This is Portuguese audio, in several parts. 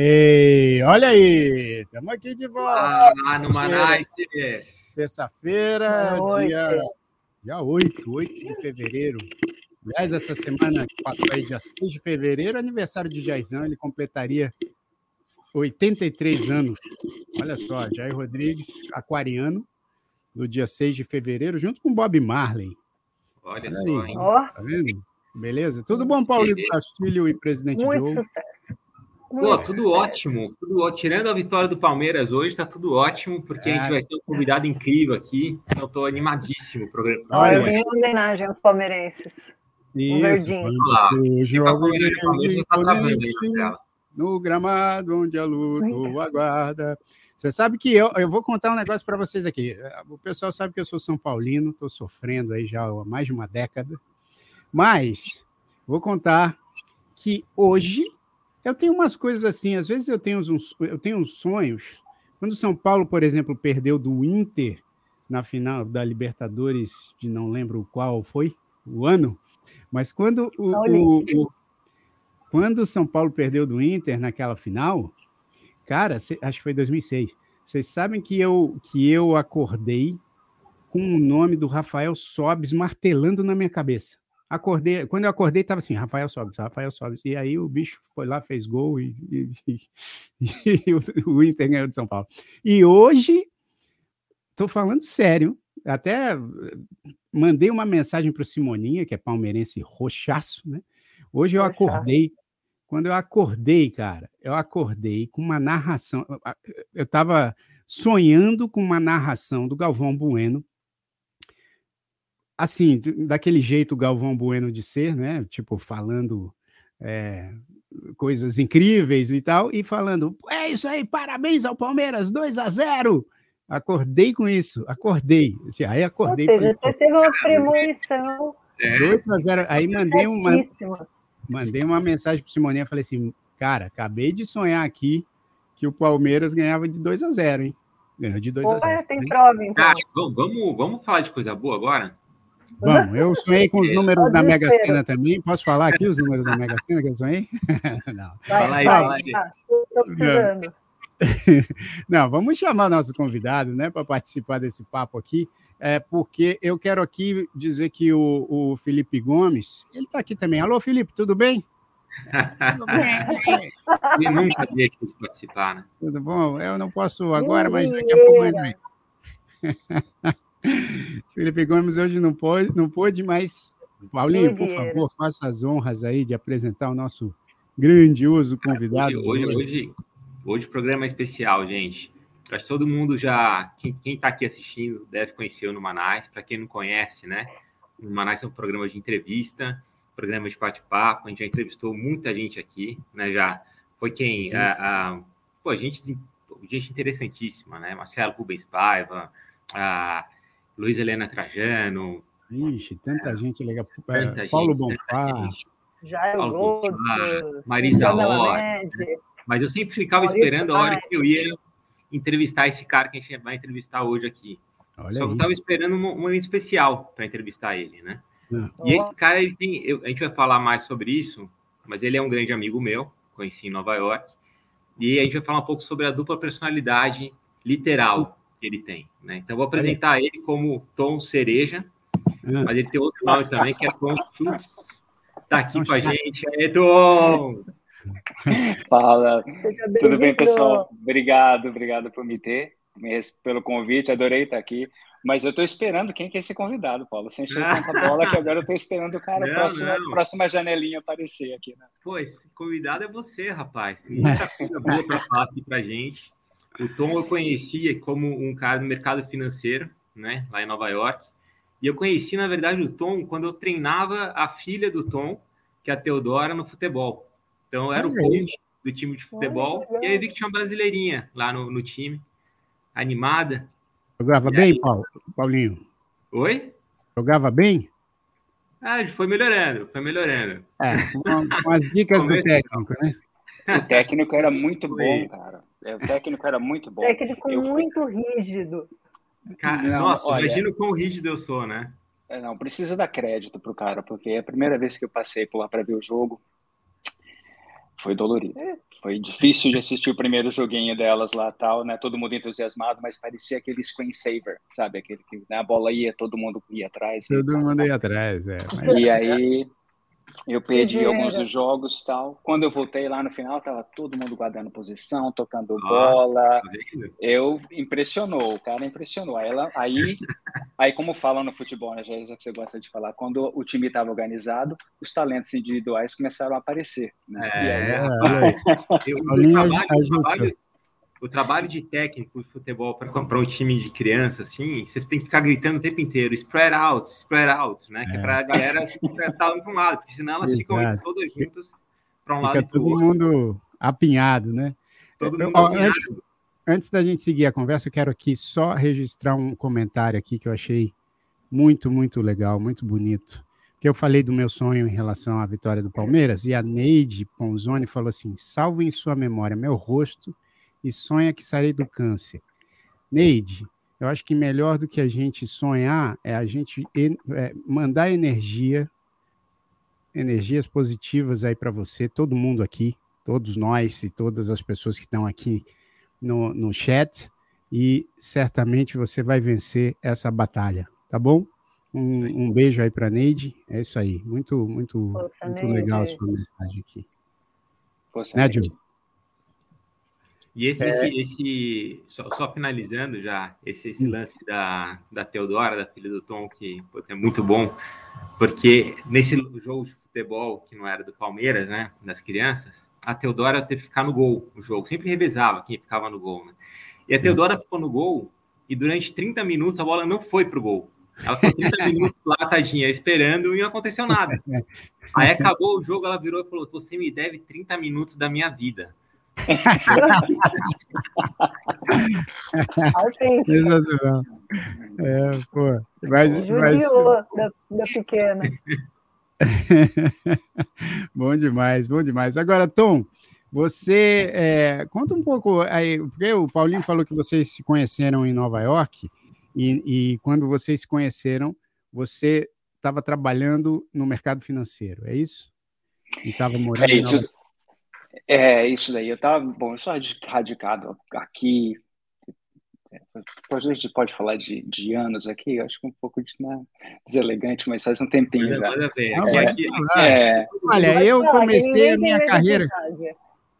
Ei, olha aí, estamos aqui de volta. Ah, no Manaus. Terça-feira, dia, dia 8, 8 de fevereiro. Aliás, essa semana que passou aí, dia 6 de fevereiro, aniversário de Jaizão, ele completaria 83 anos. Olha só, Jair Rodrigues, aquariano, do dia 6 de fevereiro, junto com Bob Marley. Olha, Olha só, hein? Tá vendo? Beleza? Tudo bom, Paulinho Castilho e presidente Muito Diogo? sucesso. Pô, tudo ótimo, tudo ó- Tirando a vitória do Palmeiras hoje, tá tudo ótimo, porque a gente É. vai ter um convidado incrível aqui. Então, eu tô animadíssimo pro programa. Olha, Olha, vem uma homenagem aos palmeirenses. Isso, verdinho. quando Olha lá, surge Fica o com o Palmeiras, o Palmeiras já tá no gramado onde a luta o aguarda. Você sabe que eu, eu vou contar um negócio para vocês aqui. O pessoal sabe que eu sou São Paulino, estou sofrendo aí já há mais de uma década. Mas vou contar que hoje eu tenho umas coisas assim. Às vezes eu tenho uns, eu tenho uns sonhos. Quando o São Paulo, por exemplo, perdeu do Inter na final da Libertadores, de não lembro qual foi o ano, mas quando o, o- o- quando o São Paulo perdeu do Inter naquela final, cara, cê- acho que foi 2006. Vocês sabem que eu que eu acordei com o nome do Rafael Sobes martelando na minha cabeça. Acordei, quando eu acordei estava assim, Rafael Sobes, Rafael Sobes. E aí o bicho foi lá, fez gol e, e- e o, o Inter ganhou de São Paulo. E hoje Estou falando sério. Até eh, mandei uma mensagem para o Simoninha, que é palmeirense roxaço, né? Hoje eu acordei. Quando eu acordei, cara, eu acordei com uma narração. Eu estava sonhando com uma narração do Galvão Bueno. Assim, daquele jeito Galvão Bueno de ser, né? Tipo, falando eh, coisas incríveis e tal, e falando: é isso aí, parabéns ao Palmeiras, 2 a 0 Acordei com isso, acordei. Assim, Aí Ou acordei. seja, falei, você teve uma premonição 2 a 0 Aí mandei uma, mandei uma mensagem pro Simoninha, falei assim, cara, acabei de sonhar aqui que o Palmeiras ganhava de 2 a 0 hein? Ganhou de 2 a Pô, 0 tem prova, então. Cara, vamos, vamos falar de coisa boa agora? Vamos, eu sonhei com os números da Mega. Sena também. Posso falar aqui os números da Mega Sena que eu sonhei? Não. Fala aí, fala aí. tá. Precisando. Não, vamos chamar nosso convidado, né, para participar desse papo aqui, é, porque eu quero aqui dizer que o, o Felipe Gomes, ele está aqui também. Alô, Felipe, tudo bem? Tudo bem? Ele nunca veio aqui participar, né? Tudo bom? Eu não posso agora, mas daqui a pouco eu entro aí. Felipe Gomes hoje não pôde, não pôde, mas Paulinho, por favor, faça as honras aí de apresentar o nosso grandioso convidado. Hoje, hoje, hoje, hoje o programa é especial, gente. Acho que todo mundo já, quem, quem tá aqui assistindo deve conhecer o Numanais. Para quem não conhece, né? O Numanais é um programa de entrevista, programa de bate-papo. A gente já entrevistou muita gente aqui, né? Já foi quem, a, a- pô, gente, gente interessantíssima, né? Marcelo Rubens Paiva, a Luiz Helena Trajano, Ixi, tanta gente legal. tanta É, Paulo gente, Bonfá. Jairo Paulo Bonfá, Marisa Hort. Mas eu sempre ficava Maurício esperando a hora que eu ia entrevistar esse cara que a gente vai entrevistar hoje aqui. Olha Só que eu estava esperando um um momento especial para entrevistar ele, né? Ah. E esse cara, ele tem, eu- a gente vai falar mais sobre isso, mas ele é um grande amigo meu, conheci em Nova York, e a gente vai falar um pouco sobre a dupla personalidade literal que ele tem, né? Então eu vou apresentar ele como Tom Cereja, Ah. mas ele tem outro nome também que é Tom Schultz. Tá aqui Tom com a gente, é Tom! Fala, tudo bem, pessoal? Obrigado, obrigado por me ter, pelo convite, adorei estar aqui. Mas eu estou esperando quem que é esse convidado, Paulo. Sem encher tanta bola que agora eu estou esperando o cara, Não, próxima, não. próxima janelinha aparecer aqui. Né? Pô, esse convidado é você, rapaz. Tem muita coisa boa para falar aqui pra gente. O Tom eu conhecia como um cara do mercado financeiro, né, lá em Nova York. E eu conheci, na verdade, o Tom quando eu treinava a filha do Tom, que é a Teodora, no futebol. Então eu era o coach do time de futebol. e aí vi que tinha uma brasileirinha lá no, no time, animada. Jogava E bem, aí? Paulo? Paulinho? Oi? Jogava bem? Ah, foi melhorando, foi melhorando. É, com, com as dicas do técnico, né? O técnico era muito bom, cara. É, O técnico era muito bom. Técnico Eu fui- muito rígido. Cara, Não, nossa, olha- imagina o quão rígido eu sou, né? É, não, preciso dar crédito pro cara, porque é a primeira vez que eu passei por lá para ver o jogo. foi dolorido. Foi difícil de assistir o primeiro joguinho delas lá tal, né? Todo mundo entusiasmado, mas parecia aquele screensaver, sabe? Aquele que né, a bola ia, todo mundo ia atrás. Todo tal, mundo tal. ia atrás, é. Mas... E aí eu perdi alguns dos jogos tal. Quando eu voltei lá no final, tava todo mundo guardando posição, tocando Ah. bola. Tá? Eu impressionou, o cara impressionou. Aí, ela, aí, aí como falam no futebol, né, Jéssica, que você gosta de falar, quando o time estava organizado, os talentos individuais começaram a aparecer. Né? E aí, É, É. Eu- o, Paulinho trabalho, o, trabalho, de técnico de futebol para um time de criança, assim, você tem que ficar gritando o tempo inteiro, spread out, spread out, né? Que é É. para a galera estar para um lado, porque senão elas ficam Exato. indo todas juntas para um lado Fica e para o todo outro. mundo apinhado, né? Todo mundo ó, alinhado. antes, antes da gente seguir a conversa, eu quero aqui só registrar um comentário aqui que eu achei muito, muito legal, muito bonito. Que eu falei do meu sonho em relação à vitória do Palmeiras e a Neide Ponzoni falou assim: salve em sua memória meu rosto e sonha que sarei do câncer. Neide, eu acho que melhor do que a gente sonhar é a gente en- é, mandar energia, energias positivas aí para você, todo mundo aqui, todos nós e todas as pessoas que estão aqui no, no chat, e certamente você vai vencer essa batalha, tá bom? Um, um beijo aí para Neide, é isso aí, muito, muito, Força, muito Neide. legal a sua mensagem aqui. Poxa, Né, Diogo? E esse, É. esse, esse- só, só finalizando já, esse, esse Hum. lance da, da Teodora, da filha do Tom, que pô, é muito bom, porque nesse jogo de futebol, que não era do Palmeiras, né, das crianças, a Teodora teve que ficar no gol, o jogo, sempre revezava quem ficava no gol, né? E a Teodora ficou no gol, e durante 30 minutos a bola não foi pro gol. Ela ficou 30 minutos lá, tadinha, esperando e não aconteceu nada. Aí acabou o jogo, ela virou e falou: Você me deve 30 minutos da minha vida. Sensacional. É, pô, mas, mas da, da pequena. bom demais, bom demais. Agora, Tom, você é, conta um pouco aí, porque o Paulinho falou que vocês se conheceram em Nova York e, e quando vocês se conheceram, você estava trabalhando no mercado financeiro, é isso? E estava morando É em Nova isso, é isso daí. Eu tava, bom, eu sou radi- radicado aqui. A gente pode falar de, de anos aqui, eu acho que um pouco de, né, deselegante, mas faz um tempinho já. pode aqui- falar. É, Olha, eu comecei a minha carreira.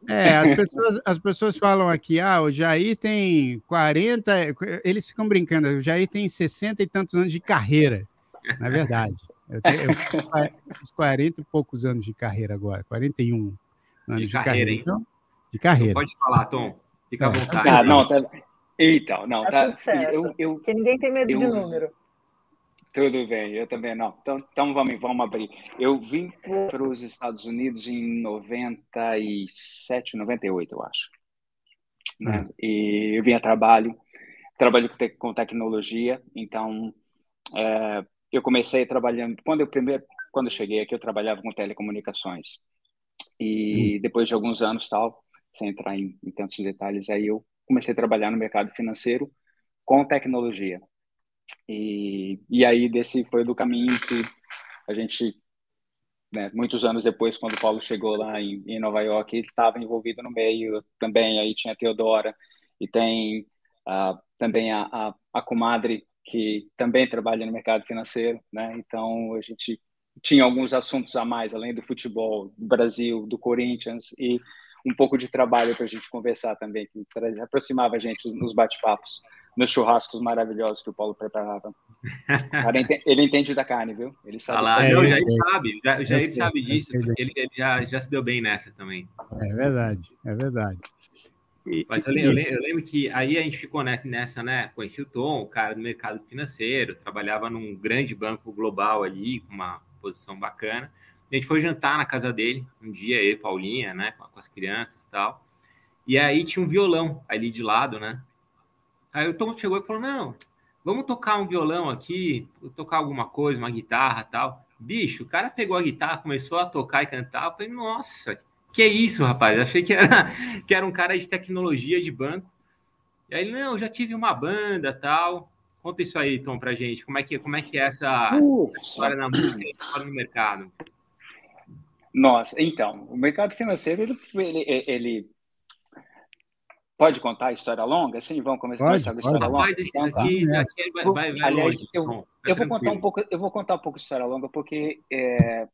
É, as pessoas, as pessoas falam aqui, ah, o Jair tem 40, eles ficam brincando, o Jair tem 60 e tantos anos de carreira. Não é verdade. Eu, tenho, eu fiz 40 e poucos anos de carreira agora, 41 anos de, carreira, carreira. hein? Então, de Então carreira. pode falar, Tom. Fica à É, vontade. ah, não, tá. Então, não, Tá tá. Eu, eu, Porque ninguém tem medo de Eu- número. Tudo bem, eu também não. Então, então vamos, vamos abrir. Eu vim para os Estados Unidos em 97, 98, eu acho. Né? E eu vim a trabalho, trabalho com, te- com tecnologia, então é, eu comecei trabalhando. Quando eu primeiro, quando eu cheguei aqui, eu trabalhava com telecomunicações. E depois de alguns anos, tal, sem entrar em, em tantos detalhes, aí eu comecei a trabalhar no mercado financeiro com tecnologia. E, e aí desse foi do caminho que a gente, né, muitos anos depois, quando o Paulo chegou lá em, em Nova York, ele estava envolvido no meio também. Aí tinha a Teodora e tem ah, também a, a, a comadre que também trabalha no mercado financeiro, né? Então a gente tinha alguns assuntos a mais, além do futebol do Brasil, do Corinthians e um pouco de trabalho para a gente conversar também, que aproximava a gente nos bate-papos, nos churrascos maravilhosos que o Paulo preparava. Cara, ele entende da carne, viu? Ele sabe. lá, É, já, o eu Jair sei. sabe, já, Eu Jair sei, sabe disso, porque ele, ele já, já se deu bem nessa também. É verdade, é verdade. E- Mas eu, eu eu lembro que aí a gente ficou nessa, nessa, né? Conheci o Tom, o cara do mercado financeiro, trabalhava num grande banco global ali, com uma posição bacana. A gente foi jantar na casa dele, um dia, eu e Paulinha, né? Com, com as crianças e tal. E aí tinha um violão ali de lado, né? Aí o Tom chegou e falou: Não, vamos tocar um violão aqui, tocar alguma coisa, uma guitarra tal. Bicho, o cara pegou a guitarra, começou a tocar e cantar. Eu falei: Nossa, que isso, rapaz? Achei que era, que era um cara de tecnologia de banco. E aí, não, já tive uma banda tal. Conta isso aí, Tom, pra gente. Como é que, como é, que é essa história na música e história no mercado? Nossa, então, o mercado financeiro, ele, ele, ele Pode contar a história longa? Sim, vamos começar Pode, com a história pode. longa. Rapaz, esse Então, tá. tá. vai, vai, vai Aliás, longe, eu, Tom. eu Fica vou contar um pouco, eu vou contar um pouco de história longa porque é,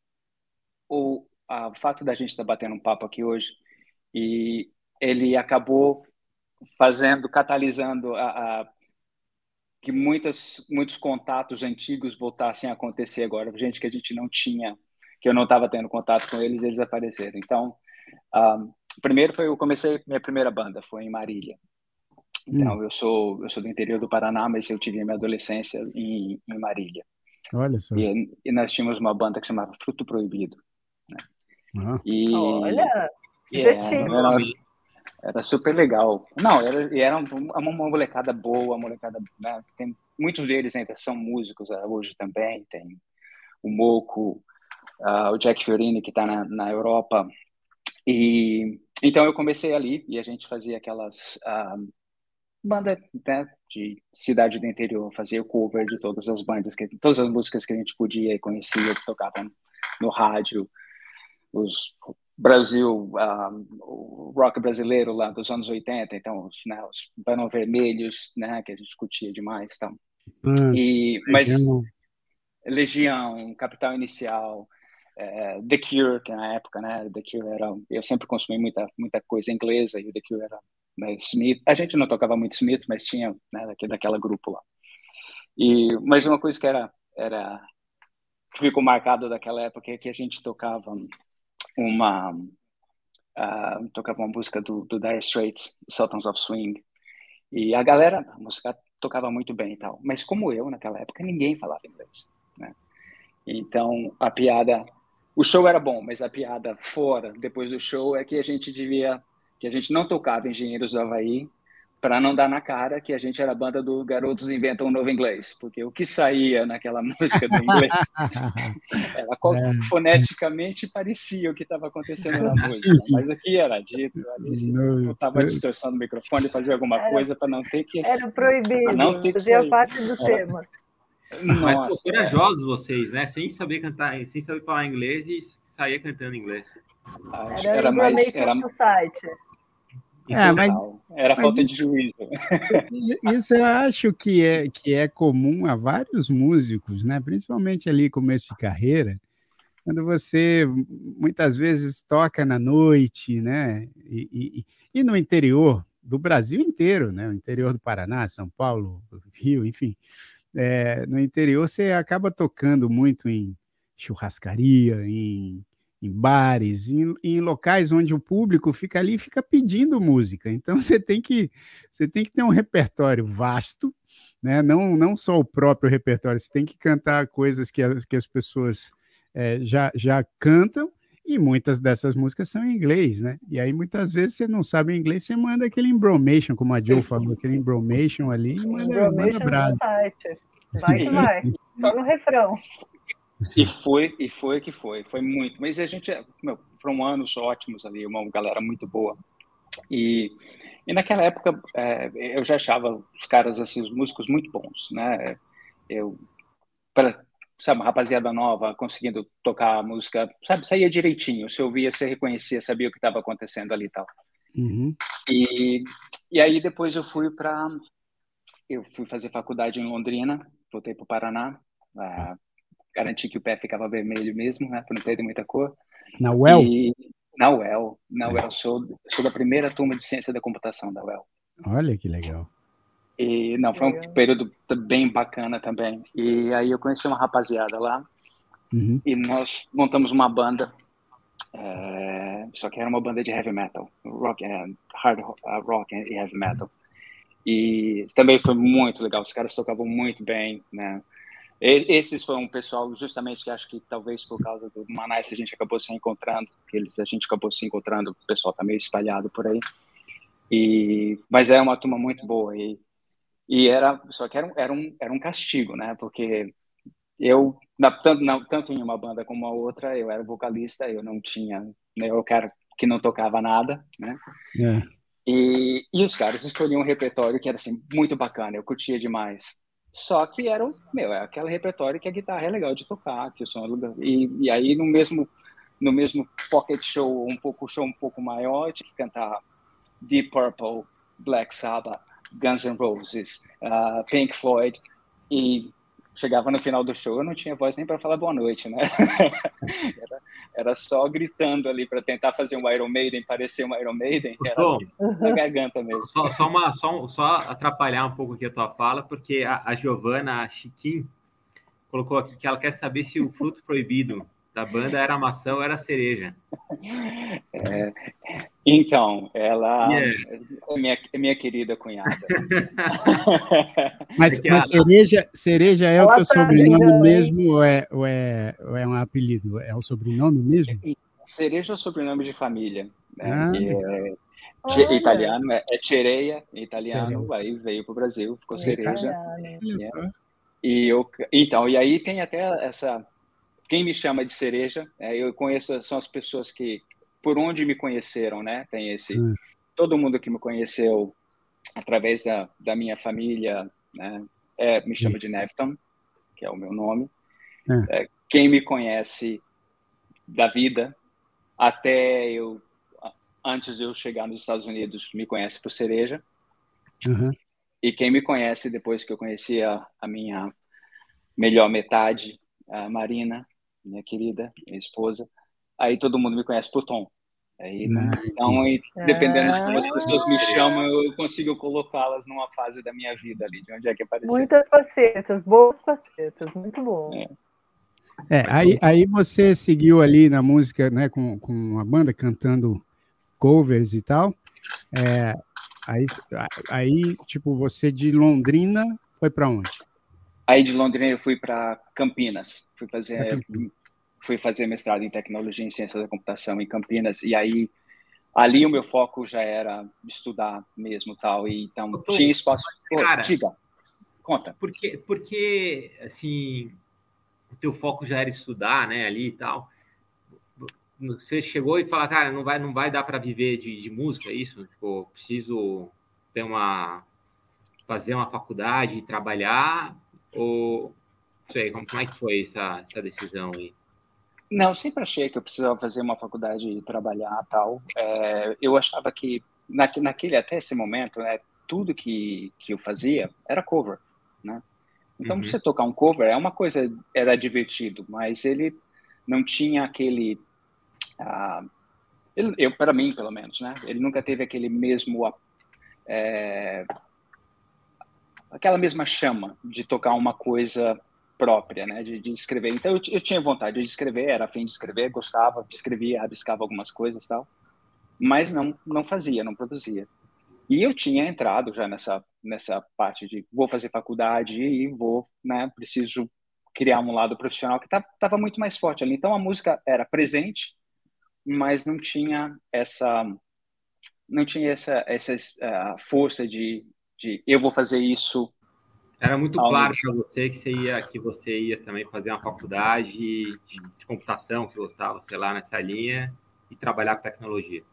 o, a- o fato da gente estar batendo um papo aqui hoje e ele acabou fazendo, catalisando a, a- que muitas, muitos contatos antigos voltassem a acontecer agora, gente que a gente não tinha, que eu não estava tendo contato com eles, eles apareceram. Então, ah, primeiro foi eu comecei minha primeira banda foi em Marília. Então, eu sou eu sou do interior do Paraná, mas eu tive a minha adolescência em, em Marília. Olha só. E, e nós tínhamos uma banda que chamava Fruto Proibido. Ah, E Olha, e sugestivo. Era, super legal. Não, era, era uma, molecada boa, uma molecada, né? Tem, muitos deles ainda são músicos ah, hoje também. Tem o Moco, ah, o Jack Fiorini, que está na, na Europa. E então eu comecei ali e a gente fazia aquelas ah, banda né, de cidade do interior, fazia o cover de todas as bandas, que, todas as músicas que a gente podia e conhecia, que tocavam no rádio, os Brasil, ah, o rock brasileiro lá dos anos 80, então os, né, os Vermelhos, né, que a gente curtia demais, então. Pants, E mas Legião. Legião, Capital Inicial, eh, The Cure, que na época, né, The Cure era, eu sempre consumi muita muita coisa inglesa e The Cure era né, Smith. A gente não tocava muito Smith, mas tinha, né, daquele daquela grupo lá. E mas uma coisa que era era que ficou marcado daquela época é que a gente tocava uma ah, tocava uma música do, do Dire Straits, Sultans of Swing, e a galera, a música tocava muito bem e tal, mas como eu naquela época ninguém falava inglês, né? Então a piada, o show era bom, mas a piada fora depois do show é que a gente devia, que a gente não tocava Engenheiros do Havaí para não dar na cara que a gente era a banda do Garotos Inventam um Novo Inglês, porque o que saía naquela música do inglês ela É. foneticamente parecia o que estava acontecendo na música, mas o que era dito ali, se No- eu estava distorcendo o microfone, fazia alguma Era- coisa para não ter que. Era proibido. Não tem que Fazia sair. parte do Era- tema. Mas pô, Nossa, corajosos vocês, né? Sem saber cantar, sem saber falar inglês e saía cantando inglês. acho- Era, era mais. Era, Society. É, mas era mas falta de isso- juízo. Isso eu acho que é, que é comum a vários músicos, né? principalmente ali começo de carreira, quando você muitas vezes toca na noite, né? E, e- e no interior do Brasil inteiro, né? O interior do Paraná, São Paulo, Rio, enfim. É, no interior você acaba tocando muito em churrascaria, em, em bares, em, em locais onde o público fica ali e fica pedindo música. Então você tem que você tem que ter um repertório vasto, né? Não não só o próprio repertório, você tem que cantar coisas que as, que as pessoas é, já já cantam e muitas dessas músicas são em inglês, né? E aí muitas vezes você não sabe inglês, você manda aquele embromation, como a Joe falou, aquele embromation ali e manda, manda brasa. Vai que vai. Só no refrão. E foi, e foi que foi, foi muito. Mas a gente, meu, foram anos ótimos ali, uma galera muito boa. E, e naquela época é, eu já achava os caras, assim, os músicos muito bons, né? Eu, para, sabe, uma rapaziada nova, conseguindo tocar a música, sabe, saía direitinho. Se ouvia, você reconhecia, sabia o que estava acontecendo ali e tal. Uhum. E, e aí depois eu fui para eu fui fazer faculdade em Londrina, voltei para o Paraná, ah, garanti que o pé ficava vermelho mesmo, né, para não perder muita cor. Na UEL? E na UEL, na UEL sou sou da primeira turma de ciência da computação da UEL. Olha que legal. E não foi um Legal. período bem bacana também. E aí eu conheci uma rapaziada lá Uhum. e nós montamos uma banda, é, só que era uma banda de heavy metal, rock, é, hard uh, rock e heavy metal. E também foi muito legal, os caras tocavam muito bem, né? Esses foram um pessoal, justamente, que acho que talvez por causa do Manaus a gente acabou se encontrando, que eles, a gente acabou se encontrando, o pessoal tá meio espalhado por aí. E, mas é uma turma muito boa e, e era, só que era, um- era, um, era um castigo, né? Porque eu, na, tanto, na, tanto em uma banda como a outra, eu era vocalista, eu não tinha, né, eu cara que não tocava nada, né? É. E, e os caras escolhiam um repertório que era assim muito bacana, eu curtia demais. Só que era, meu, é aquele repertório que a guitarra é legal de tocar, que o som é legal. E, e aí no mesmo no mesmo pocket show, um pouco show um pouco maior, tinha que cantar Deep Purple, Black Sabbath, Guns N' Roses, uh, Pink Floyd e chegava no final do show, eu não tinha voz nem para falar boa noite, né? era, era, só gritando ali para tentar fazer um Iron Maiden, parecer um Iron Maiden, era assim, na garganta mesmo. Só, só, uma, só, só atrapalhar um pouco aqui a tua fala, porque a, a Giovana Chiquim colocou aqui que ela quer saber se o fruto proibido da banda era maçã ou era cereja. É, então, ela yeah. é, minha, é minha querida cunhada. mas, mas cereja, cereja é ela o teu tá sobrenome mesmo ou é, ou, é, ou é um apelido? É o sobrenome mesmo? Cereja é o sobrenome de família. Né? Ah, é, italiano é, é Cereia, italiano, Cereia. aí veio para o Brasil, ficou é cereja. E eu, então, e aí tem até essa quem me chama de cereja, é, eu conheço, são as pessoas que, por onde me conheceram, né? Tem esse, hum. todo mundo que me conheceu através da, da minha família, né? É, me chama de Nefton, que é o meu nome. Hum. É, quem me conhece da vida, até eu, antes de eu chegar nos Estados Unidos, me conhece por cereja. Uhum. E quem me conhece depois que eu conheci a, a minha melhor metade, a Marina, minha querida, minha esposa. Aí todo mundo me conhece por Tom. Aí, né? Então, e, dependendo de como as pessoas me chamam, eu consigo colocá-las numa fase da minha vida ali, de onde é que apareceu. Muitas facetas, boas facetas, muito bom. É. É, aí, aí você seguiu ali na música, né, com, com a banda cantando covers e tal. É, aí, aí, tipo, você de Londrina foi para onde? Aí de Londrina eu fui para Campinas, fui fazer fui fazer mestrado em tecnologia e ciência da computação em Campinas e aí ali o meu foco já era estudar mesmo tal e então Tô, tinha espaço. Cara, diga, conta. Porque porque assim o teu foco já era estudar, né, ali e tal. Você chegou e falou, cara, não vai não vai dar para viver de, de música, é isso? Tipo, preciso ter uma fazer uma faculdade, trabalhar ou não sei, como, como é que foi essa, essa decisão aí? Não, sempre achei que eu precisava fazer uma faculdade e trabalhar tal. É, eu achava que naquele, naquele até esse momento, né, tudo que, que eu fazia era cover, né? Então, uhum. você tocar um cover é uma coisa, era divertido, mas ele não tinha aquele, uh, ele, eu para mim pelo menos, né? Ele nunca teve aquele mesmo é, aquela mesma chama de tocar uma coisa própria, né, de, de escrever. Então eu, eu, tinha vontade de escrever, era afim de escrever, gostava, escrevia, arriscava algumas coisas tal, mas não não fazia, não produzia. E eu tinha entrado já nessa nessa parte de vou fazer faculdade e vou, né, preciso criar um lado profissional que estava tá, muito mais forte ali. Então a música era presente, mas não tinha essa não tinha essa essa uh, força de de eu vou fazer isso. Era muito claro para você que você ia que você ia também fazer uma faculdade de, de computação, que você gostava, sei lá, nessa linha e trabalhar com tecnologia.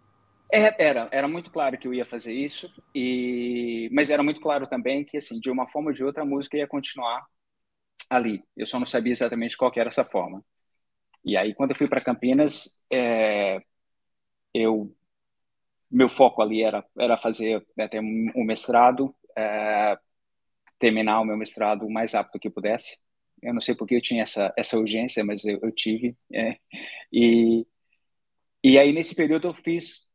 É, era, era muito claro que eu ia fazer isso, e mas era muito claro também que, assim, de uma forma ou de outra, a música ia continuar ali. Eu só não sabia exatamente qual era essa forma. E aí, quando eu fui para Campinas, é, eu meu foco ali era, era fazer né, ter um, um mestrado, é, terminar o meu mestrado o mais rápido que pudesse. Eu não sei porque eu tinha essa, essa urgência, mas eu, eu tive. É, e, e aí, nesse período, eu fiz,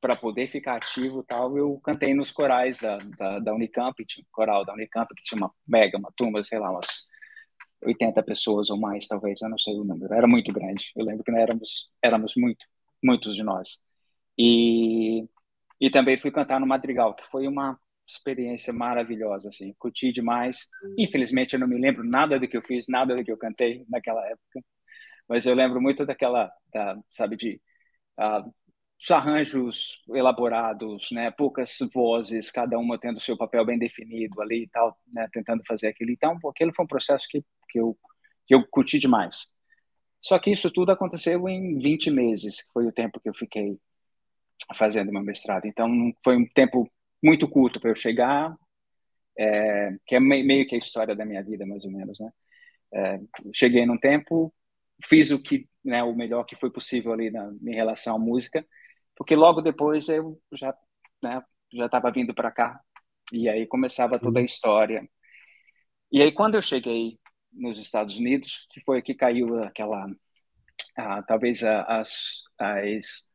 para poder ficar ativo tal, eu cantei nos corais da, da, da Unicamp, tinha um coral da Unicamp, que tinha uma mega, uma turma, sei lá, umas 80 pessoas ou mais, talvez, eu não sei o número, era muito grande. Eu lembro que éramos, éramos muito, muitos de nós. E, e também fui cantar no Madrigal, que foi uma experiência maravilhosa, assim, curti demais. Infelizmente eu não me lembro nada do que eu fiz, nada do que eu cantei naquela época, mas eu lembro muito daquela, da, sabe, de uh, os arranjos elaborados, né, poucas vozes, cada uma tendo seu papel bem definido ali e tal, né, tentando fazer aquilo. Então, aquele foi um processo que, que eu que eu curti demais. Só que isso tudo aconteceu em 20 meses, que foi o tempo que eu fiquei fazendo meu mestrado. Então, foi um tempo muito curto para eu chegar, é, que é meio que a história da minha vida, mais ou menos, né? É, cheguei num tempo, fiz o que, né, o melhor que foi possível ali na, em relação à música, porque logo depois eu já, né, já estava vindo para cá e aí começava toda a história. E aí quando eu cheguei nos Estados Unidos, que foi que caiu aquela, ah, talvez as, as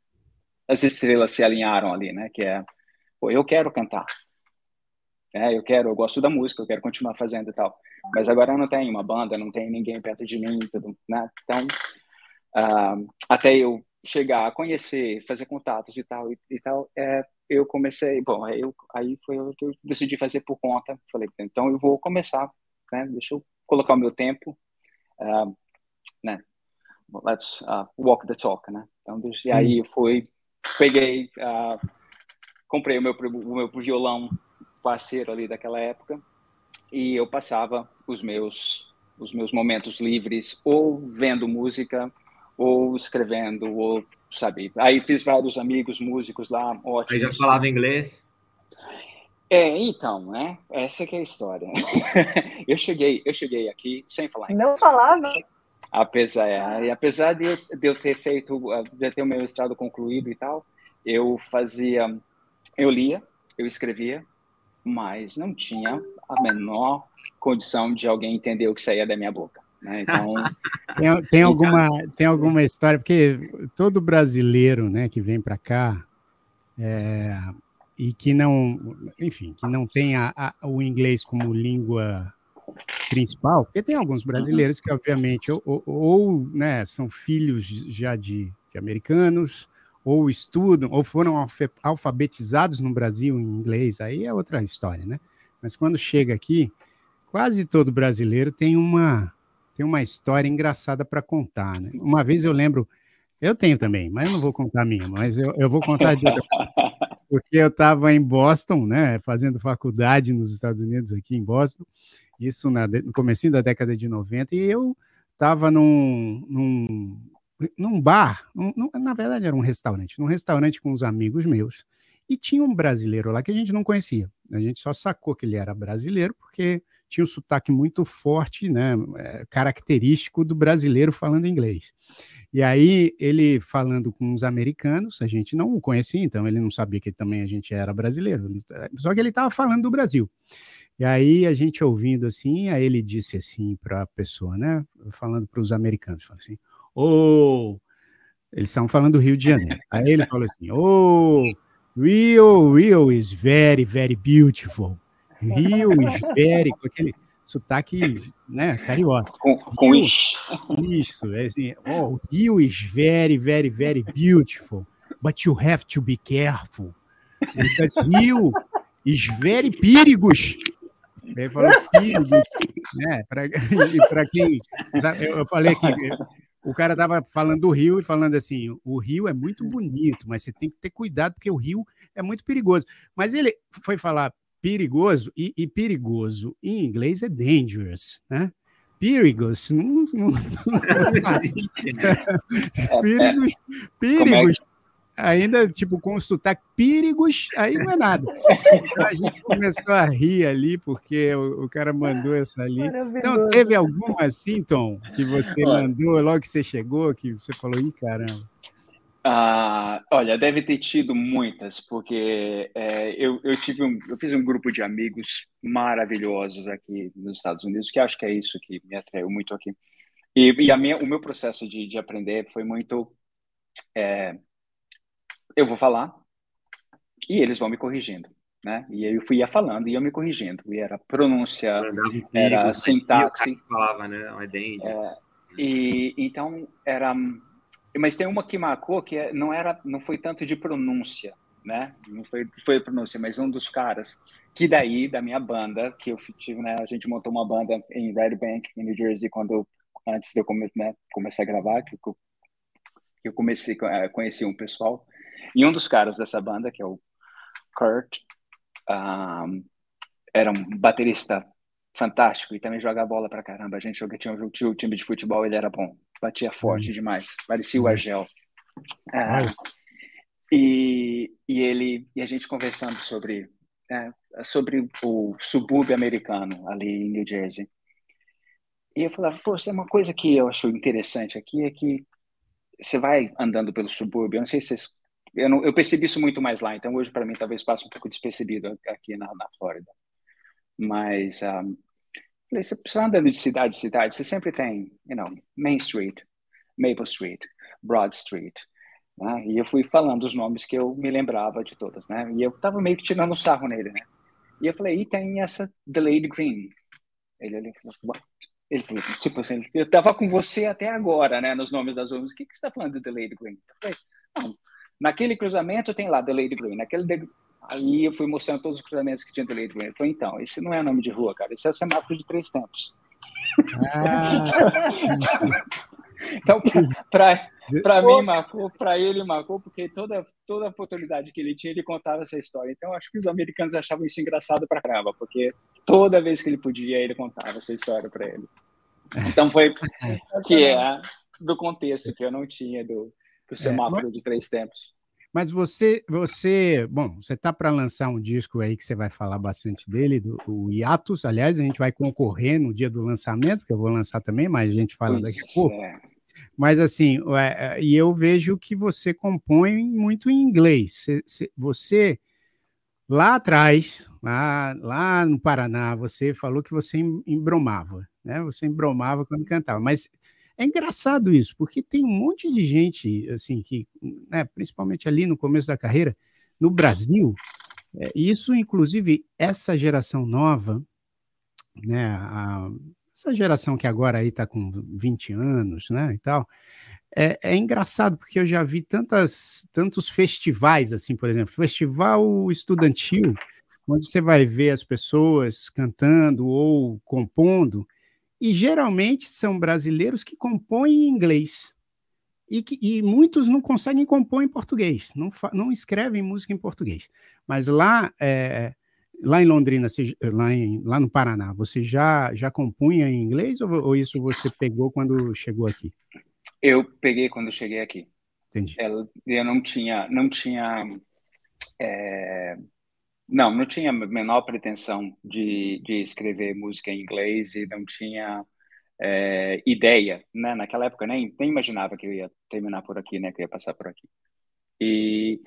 as estrelas se alinharam ali, né? Que é, pô, eu quero cantar, é, eu quero, eu gosto da música, eu quero continuar fazendo e tal. Mas agora eu não tenho uma banda, não tem ninguém perto de mim, tudo, né? Então, uh, até eu chegar a conhecer, fazer contatos e tal e, e tal, é, eu comecei, bom, eu, aí foi o que eu decidi fazer por conta. Falei, então eu vou começar, né? Deixa eu colocar o meu tempo, uh, né? Let's uh, walk the talk, né? Então, e aí eu fui, peguei, uh, comprei o meu, o meu violão parceiro ali daquela época e eu passava os meus os meus momentos livres ou vendo música ou escrevendo ou sabe aí fiz vários amigos músicos lá ótimos. Aí já falava inglês? É então né essa que é a história. Eu cheguei eu cheguei aqui sem falar inglês. não falava? Apesar é, apesar de eu, de eu ter feito de ter o meu mestrado concluído e tal eu fazia eu lia eu escrevia mas não tinha a menor condição de alguém entender o que saía da minha boca. Né? Então, tem, tem, alguma, tem alguma história, porque todo brasileiro né, que vem para cá é, e que não, enfim, que não tem a, a, o inglês como língua principal, porque tem alguns brasileiros que, obviamente, ou, ou, ou né, são filhos já de, de americanos, ou estudam, ou foram alfabetizados no Brasil em inglês, aí é outra história, né? Mas quando chega aqui, quase todo brasileiro tem uma tem uma história engraçada para contar, né? Uma vez eu lembro, eu tenho também, mas eu não vou contar a minha, mas eu, eu vou contar de outra porque eu estava em Boston, né, fazendo faculdade nos Estados Unidos, aqui em Boston, isso na, no começo da década de 90, e eu estava num, num num bar, num, na verdade era um restaurante, num restaurante com uns amigos meus, e tinha um brasileiro lá que a gente não conhecia. A gente só sacou que ele era brasileiro porque tinha um sotaque muito forte, né, é, característico do brasileiro falando inglês. E aí ele falando com os americanos, a gente não o conhecia, então ele não sabia que também a gente era brasileiro. Só que ele estava falando do Brasil. E aí a gente ouvindo assim, aí ele disse assim para a pessoa, né, falando para os americanos, assim: oh, eles estão falando do Rio de Janeiro. Aí ele falou assim, oh, Rio, Rio is very, very beautiful. Rio is very, com aquele sotaque, né, carioca. Com, com Rio, isso. Isso, é assim, oh, Rio is very, very, very beautiful, but you have to be careful, because Rio is very perigos. Ele falou perigos, né, para quem, eu falei que o cara estava falando do rio e falando assim: o rio é muito bonito, mas você tem que ter cuidado porque o rio é muito perigoso. Mas ele foi falar perigoso e, e perigoso em inglês é dangerous, né? Perigos, não, não, não né? perigos, perigos, ainda, tipo, com o sotaque perigos, aí não é nada. Então, a gente começou a rir ali, porque o, o cara mandou essa ali. Então, teve alguma assim, Tom, que você mandou logo que você chegou, que você falou, ih, caramba. Ah, olha, deve ter tido muitas, porque é, eu, eu, tive um, eu fiz um grupo de amigos maravilhosos aqui nos Estados Unidos, que acho que é isso que me atraiu muito aqui. E, e a minha, o meu processo de, de aprender foi muito é, eu vou falar e eles vão me corrigindo, né? E eu fui ia falando e eu me corrigindo. E era pronúncia, era sintaxe. Falava, né? É, e então era, mas tem uma que marcou que é, não era, não foi tanto de pronúncia, né? Não foi foi pronúncia, mas um dos caras que daí da minha banda que eu tive, né? A gente montou uma banda em Red Bank, em New Jersey, quando antes de eu come, né, começar a gravar, que eu, que eu comecei a conhecer um pessoal e um dos caras dessa banda, que é o Kurt, um, era um baterista fantástico e também joga bola pra caramba. A gente joga, tinha, tinha um time de futebol, ele era bom, batia forte uhum. demais, parecia o uhum. Argel. Uh, e, e ele e a gente conversando sobre é, sobre o subúrbio americano ali em New Jersey. e eu falava, poxa, uma coisa que eu acho interessante aqui é que você vai andando pelo subúrbio, eu não sei se vocês, eu, não, eu percebi isso muito mais lá, então hoje para mim talvez passe um pouco despercebido aqui na, na Flórida. Mas um, falei, você, você andando de cidade em cidade, você sempre tem, you know, Main Street, Maple Street, Broad Street, né? E eu fui falando os nomes que eu me lembrava de todas, né? E eu tava meio que tirando sarro nele, né? E eu falei, e tem essa Delayed Green. Ele, ele falou, What? Ele falou, tipo assim, eu tava com você até agora, né, nos nomes das uvas. O que, que você está falando do Delayed Green? Eu falei, não, naquele cruzamento tem lá Delayed Green, naquele... De... Aí eu fui mostrando todos os cruzamentos que tinha Delayed Green. Ele falou, então, esse não é nome de rua, cara, esse é o semáforo de três tempos. Ah. então, para para mim marcou, para ele marcou, porque toda toda oportunidade que ele tinha, ele contava essa história. Então, acho que os americanos achavam isso engraçado para caramba, porque toda vez que ele podia, ele contava essa história para eles. Então, foi que é do contexto que eu não tinha do, do é, semáforo é, de três tempos. Mas você, você, bom, você tá para lançar um disco aí que você vai falar bastante dele, do o Hiatus. Aliás, a gente vai concorrer no dia do lançamento, que eu vou lançar também, mas a gente fala pois daqui a pouco. É. Mas assim, é, e eu vejo que você compõe muito em inglês. Você, lá atrás, lá, lá no Paraná, você falou que você embromava, né? Você embromava quando cantava. Mas é engraçado isso, porque tem um monte de gente, assim, que, né, principalmente ali no começo da carreira, no Brasil, é, isso, inclusive, essa geração nova, né, a, essa geração que agora aí está com 20 anos, né, e tal, é, é, engraçado porque eu já vi tantas, tantos festivais, assim, por exemplo, festival estudantil, onde você vai ver as pessoas cantando ou compondo, e geralmente são brasileiros que compõem em inglês. E, que, e muitos não conseguem compor em português, não, não escrevem música em português. Mas lá, é, Lá em Londrina, lá, em, lá no Paraná, você já, já compunha em inglês ou, ou, isso você pegou quando chegou aqui? Eu peguei quando cheguei aqui. Entendi. Eu, eu não tinha, não tinha, é, não, não tinha menor pretensão de, de escrever música em inglês e não tinha é, ideia, né? Naquela época nem, nem imaginava que eu ia terminar por aqui, né? Que eu ia passar por aqui. E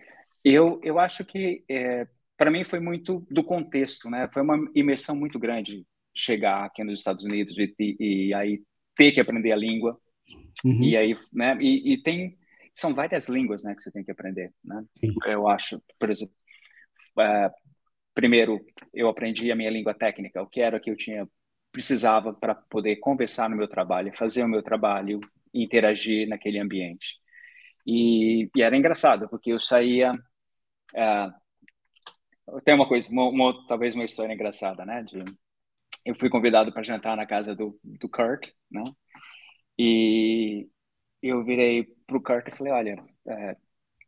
eu, eu acho que é, para mim foi muito do contexto, né? Foi uma imersão muito grande chegar aqui nos Estados Unidos e, e, e aí ter que aprender a língua. Uhum. E aí, né? E, e, tem são várias línguas, né, que você tem que aprender, né? Sim. Eu acho, por exemplo, uh, primeiro eu aprendi a minha língua técnica, o que era que eu tinha precisava para poder conversar no meu trabalho, fazer o meu trabalho, interagir naquele ambiente. E, e era engraçado porque eu saía uh, tem uma coisa, uma, uma, talvez uma história engraçada, né? De, eu fui convidado para jantar na casa do, do Kurt, né? E eu virei para o Kurt e falei, olha, é,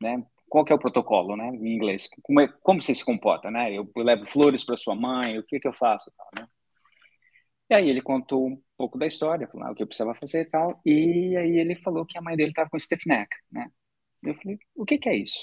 né? Qual que é o protocolo, né? Em inglês, como, é, como você se comporta, né? Eu, levo flores para sua mãe, o que que eu faço, tal, né? E aí ele contou um pouco da história, falou, ah, o que eu precisava fazer e tal. E aí ele falou que a mãe dele estava com stiff neck, né? Eu falei, o que que é isso?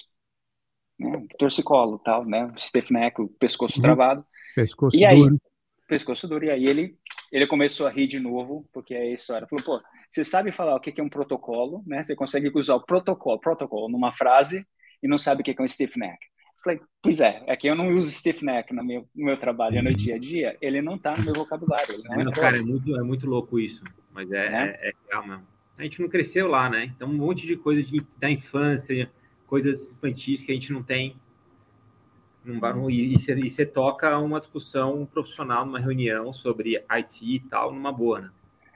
né? torcicolo, tal, né? Stiff neck, o pescoço uhum. travado. Pescoço e aí, duro. Pescoço duro. E aí ele, ele começou a rir de novo, porque é a história. Falou, pô, você sabe falar o que é um protocolo, né? Você consegue usar o protocolo, protocolo numa frase e não sabe o que é um stiff neck. Falei, pois é, é que eu não uso stiff neck no meu, no meu trabalho, no dia a dia, ele não tá no meu vocabulário. Não é, cara, é muito, é muito louco isso, mas é, é? é, é real mesmo. A gente não cresceu lá, né? Então, um monte de coisa de, da infância, coisas infantis que a gente não tem. Não, e, e, você, e você toca uma discussão profissional numa reunião sobre IT e tal, numa boa, né?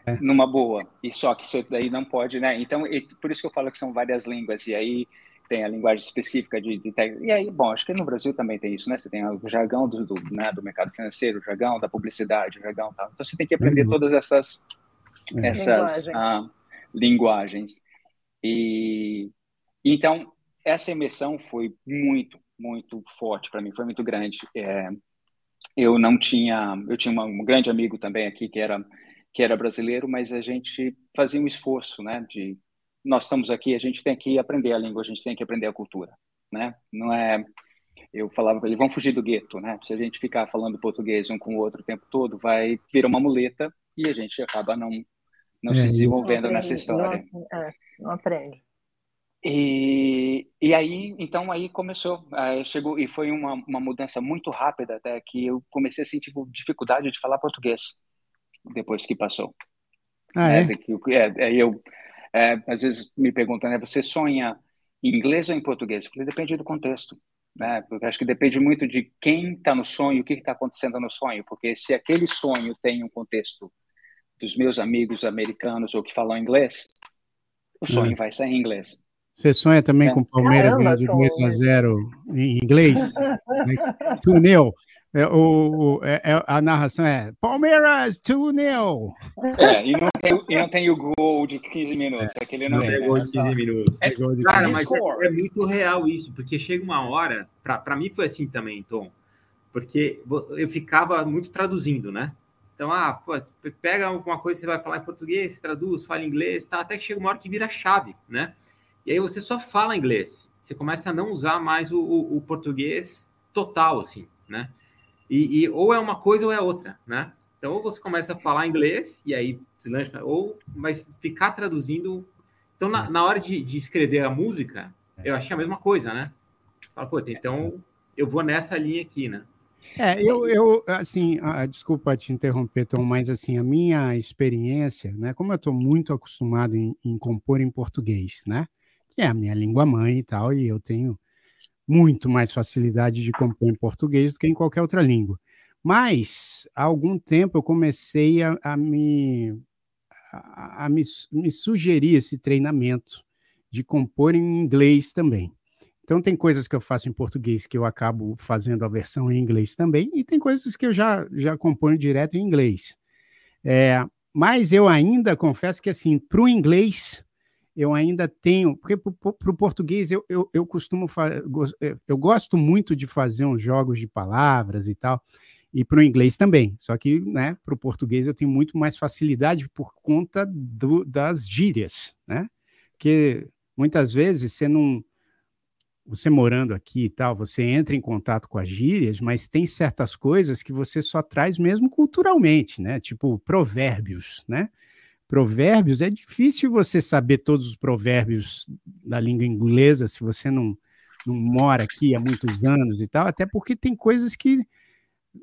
É. Numa boa. E só que isso daí não pode, né? Então, e, por isso que eu falo que são várias línguas. E aí tem a linguagem específica de, de E aí, bom, acho que no Brasil também tem isso, né? Você tem o jargão do, do, né, do mercado financeiro, o jargão da publicidade, o jargão tal. Então, você tem que aprender uhum. todas essas, é. essas Linguagem. ah, linguagens. E então, essa imersão foi muito, muito forte para mim, foi muito grande. É, eu não tinha, eu tinha um grande amigo também aqui que era que era brasileiro, mas a gente fazia um esforço, né, de nós estamos aqui, a gente tem que aprender a língua, a gente tem que aprender a cultura, né? Não é eu falava para ele, vamos fugir do gueto, né? Se a gente ficar falando português um com o outro o tempo todo, vai virar uma muleta e a gente acaba não não É, se desenvolvendo Não nessa aprende, história. Não, é, não aprende. E, e aí, então aí começou, aí chegou e foi uma, uma mudança muito rápida até que eu comecei a sentir dificuldade de falar português depos que passou. Ah, né? é? De que- é, aí eu é, às vezes me perguntam, né? Você sonha em inglês ou em português? Eu falei, depende do contexto, né? Porque acho que depende muito de quem está no sonho, o que está acontecendo no sonho, porque se aquele sonho tem um contexto dos meus amigos americanos ou que falam inglês, o sonho Hum. vai sair em inglês. Você sonha também É. com o Palmeiras Caramba, ganhando de Tom. 2 a 0 em inglês? Tunel. É, o, o- é- é- a narração é Palmeiras 2-0. É, e não tem, e não tem o gol de 15 minutos, aquele não Não tem. pegou né? de 15 minutos. É gol de Cara, cabeça. mas é, é muito real isso, porque chega uma hora, pra mim foi assim também, Tom, porque eu ficava muito traduzindo, né? Então, ah, pô, pega alguma coisa você vai falar em português, traduz, fala inglês, tá? até que chega uma hora que vira chave, né? E aí você só fala inglês, você começa a não usar mais o, o- o português total, assim, né? E, e ou é uma coisa ou é outra, né? Então, ou você começa a falar inglês, e aí deslancha, ou mas ficar traduzindo. Então, na, na hora de, de escrever a música, eu achei a mesma coisa, né? Fala, pô, então eu vou nessa linha aqui, né? É, eu, eu assim, ah, desculpa te interromper, Tom, mas assim, a minha experiência, né, como eu estou muito acostumado em, em compor em português, né, que é a minha língua mãe e tal, e eu tenho muito mais facilidade de compor em português do que em qualquer outra língua. Mas, há algum tempo, eu comecei a, a me, a, a me, me sugerir esse treinamento de compor em inglês também. Então, tem coisas que eu faço em português que eu acabo fazendo a versão em inglês também, e tem coisas que eu já, já componho direto em inglês. É, mas eu ainda confesso que, assim, para o inglês, eu ainda tenho. Porque para o português, eu, eu, eu costumo. Eu eu gosto muito de fazer uns jogos de palavras e tal, e para o inglês também. Só que, né, para o português, eu tenho muito mais facilidade por conta do, das gírias, né? Porque muitas vezes você não você morando aqui e tal, você entra em contato com as gírias, mas tem certas coisas que você só traz mesmo culturalmente, né? Tipo provérbios, né? Provérbios é difícil você saber todos os provérbios da língua inglesa se você não, não mora aqui há muitos anos e tal, até porque tem coisas que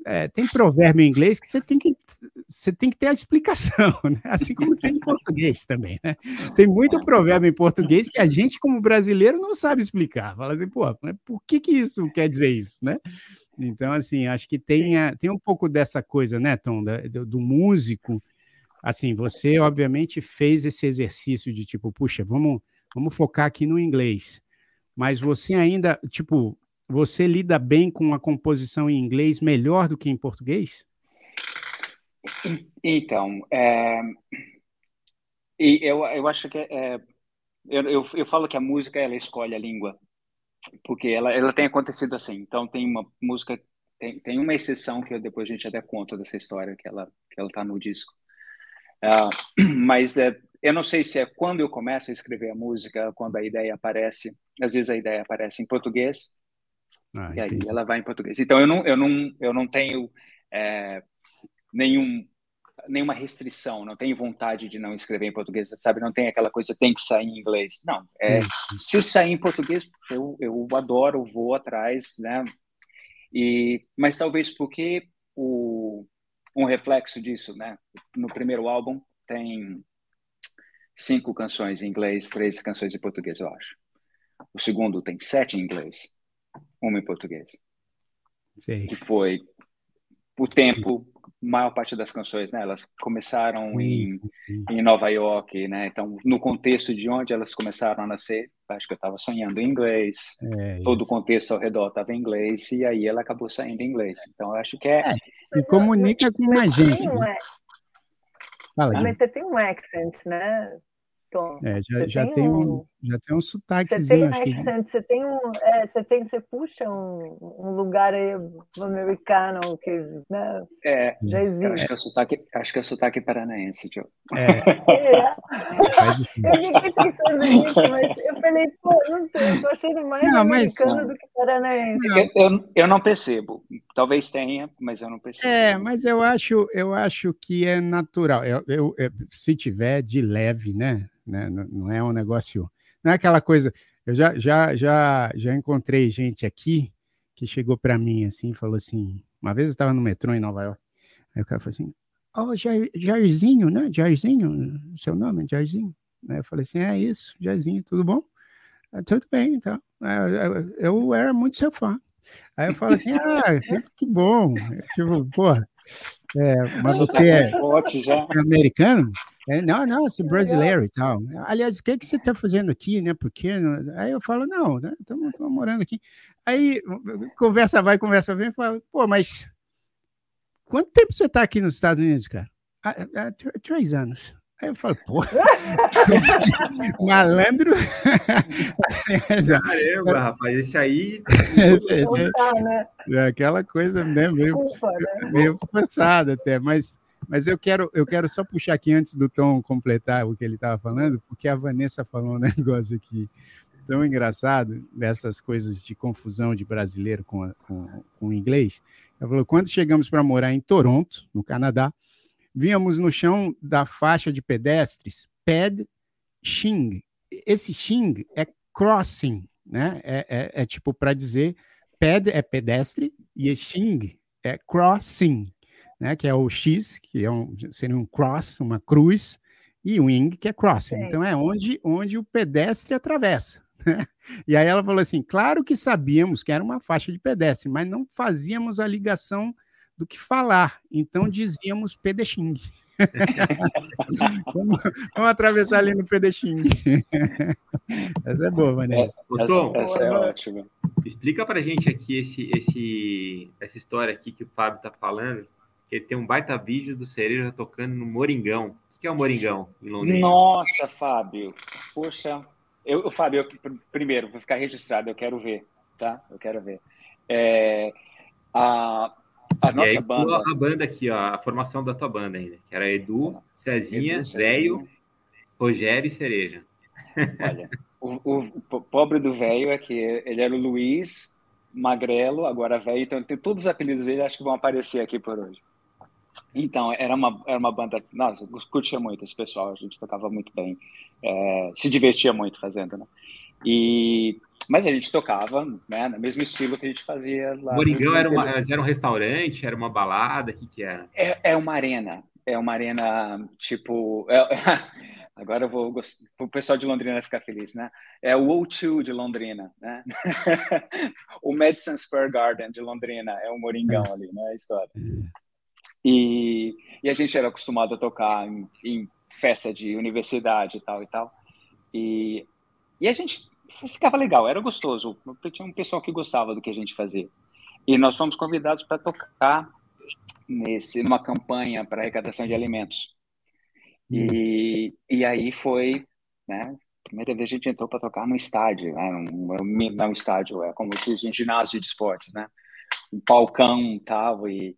é, tem provérbio em inglês que você tem que você tem que ter a explicação, né? assim como tem em português também. Né? Tem muito provérbio em português que a gente, como brasileiro, não sabe explicar. Fala assim, pô, por que, que isso quer dizer isso, né? Então, assim, acho que tem, a- tem um pouco dessa coisa, né, Tom, da- do, do músico. Assim, você, obviamente, fez esse exercício de tipo, puxa, vamos, vamos focar aqui no inglês. Mas você ainda, tipo, você lida bem com a composição em inglês melhor do que em português? Então, é, eu, eu acho que é, eu, eu, eu falo que a música ela escolhe a língua, porque ela, ela tem acontecido assim. Então, tem uma música, tem, tem uma exceção que eu, depois a gente até conta dessa história que ela que ela está no disco. Ah, mas é, eu não sei se é quando eu começo a escrever a música, quando a ideia aparece. Às vezes a ideia aparece em português, Ah, e aí ela vai em português. Então eu não, eu não, eu não tenho é, nenhum, nenhuma restrição, não tenho vontade de não escrever em português, sabe? Não tem aquela coisa tem que sair em inglês. Não, é, se sair em português, eu, eu adoro, vou atrás, né? E, mas talvez porque o, um reflexo disso, né? No primeiro álbum tem cinco canções em inglês, três canções em português, eu acho. O segundo tem sete em inglês, uma em português Sei. que foi o tempo, maior parte das canções, né? Elas começaram em, Sim, sim, sim. em Nova York, né? Então, no contexto de onde elas começaram a nascer, acho que eu estava sonhando em inglês, É todo o contexto ao redor estava em inglês e aí ela acabou saindo em inglês. Então, eu acho que é, E comunica com Mas você gente. tem um, né? Fala, mas você tem um accent, né, Tom? É, já, já tem tem um, um- já tem um Você tem sotaquezinho, um acho que. accent, você tem um, é, você tem, você puxa um, um lugar aí americano que, né, é já eu acho existe. que é o sotaque, acho que é o sotaque paranaense, Joe. É, É, cima. eu fiquei pensando nisso, mas eu falei, pô, não sei, eu tô achando mais Não, mas- americano do que paranaense. Eu, eu, eu não percebo. Talvez tenha, mas eu não preciso. É, mas eu acho, eu acho que é natural. Eu, eu, eu se tiver de leve, né? né? Não, não é um negócio. Não é aquela coisa. Eu já, já, já, já encontrei gente aqui que chegou para mim assim, falou assim. Uma vez eu estava no metrô em Nova York. Aí o cara falou assim: Ó, oh, Jairzinho, né? Jairzinho, seu nome, Jairzinho. Aí eu falei assim: é isso, Jairzinho, tudo bom? Ah, tudo bem, então. Eu, eu era muito seu fã. Aí eu falo assim, ah, que bom. Tipo, porra, é, mas você é, você é americano? É, não, não, sou brasileiro e tal. Aliás, o que, é que você está fazendo aqui, né? Porque aí eu falo, não, estamos né? morando aqui. Aí conversa vai, conversa vem, eu falo, pô, mas quanto tempo você está aqui nos Estados Unidos, cara? Ah, ah, três anos. Aí eu falo, pô, malandro. Caramba, rapaz, esse aí. esse, esse, né? é aquela coisa né, meio, Desculpa, né? meio forçada até, mas, mas eu, quero, eu quero só puxar aqui antes do Tom completar o que ele estava falando, porque a Vanessa falou um negócio aqui tão engraçado dessas coisas de confusão de brasileiro com, com, com inglês. Ela falou: quando chegamos para morar em Toronto, no Canadá, víamos no chão da faixa de pedestres ped shing. Esse shing é crossing, né? É, é, é tipo para dizer ped é pedestre e shing é crossing, né? Que é o X, que é um, seria um cross, uma cruz, e wing, que é crossing. É. Então é onde, onde o pedestre atravessa. Né? E aí ela falou assim: claro que sabíamos que era uma faixa de pedestre, mas não fazíamos a ligação do que falar. Então dizíamos pedexing. vamos, vamos, atravessar ali no pedexing. essa é boa, Vanessa. É, Tom, essa, é ótima. Explica para gente aqui esse, esse, essa história aqui que o Fábio está falando, que ele tem um baita vídeo do Cereja tocando no Moringão. O que é o Moringão em Londrina? Nossa, Fábio. Poxa, eu, Fábio, eu, primeiro, vou ficar registrado, eu quero ver, tá? Eu quero ver. É, a, a nossa aí, banda. A banda aqui, ó, a formação da tua banda ainda, que era Edu, Cezinha, Velho, Rogério e Cereja. Olha, o, o, o pobre do velho é que ele era o Luiz, magrelo, agora velho, então tem todos os apelidos dele, acho que vão aparecer aqui por hoje. Então, era uma, era uma banda. Nossa, curtia muito esse pessoal, a gente tocava muito bem, é, se divertia muito fazendo, né? E mas a gente tocava, né, no mesmo estilo que a gente fazia lá. Moringão era, uma, era um restaurante, era uma balada, o que, que era? É, é uma arena, é uma arena tipo. É, agora eu vou o pessoal de Londrina ficar feliz, né? É o O2 de Londrina, né? o Madison Square Garden de Londrina é o Moringão ali, né? A história. E, e a gente era acostumado a tocar em, em festa de universidade e tal e tal. E, e a gente ficava legal, era gostoso. Tinha um pessoal que gostava do que a gente fazia. E nós fomos convidados para tocar nesse numa campanha para arrecadação de alimentos. E, e aí foi, né? Primeira vez a gente entrou para tocar no estádio, né? Um, não um estádio, é como se diz, um ginásio de esportes, né? Um palcão tal, e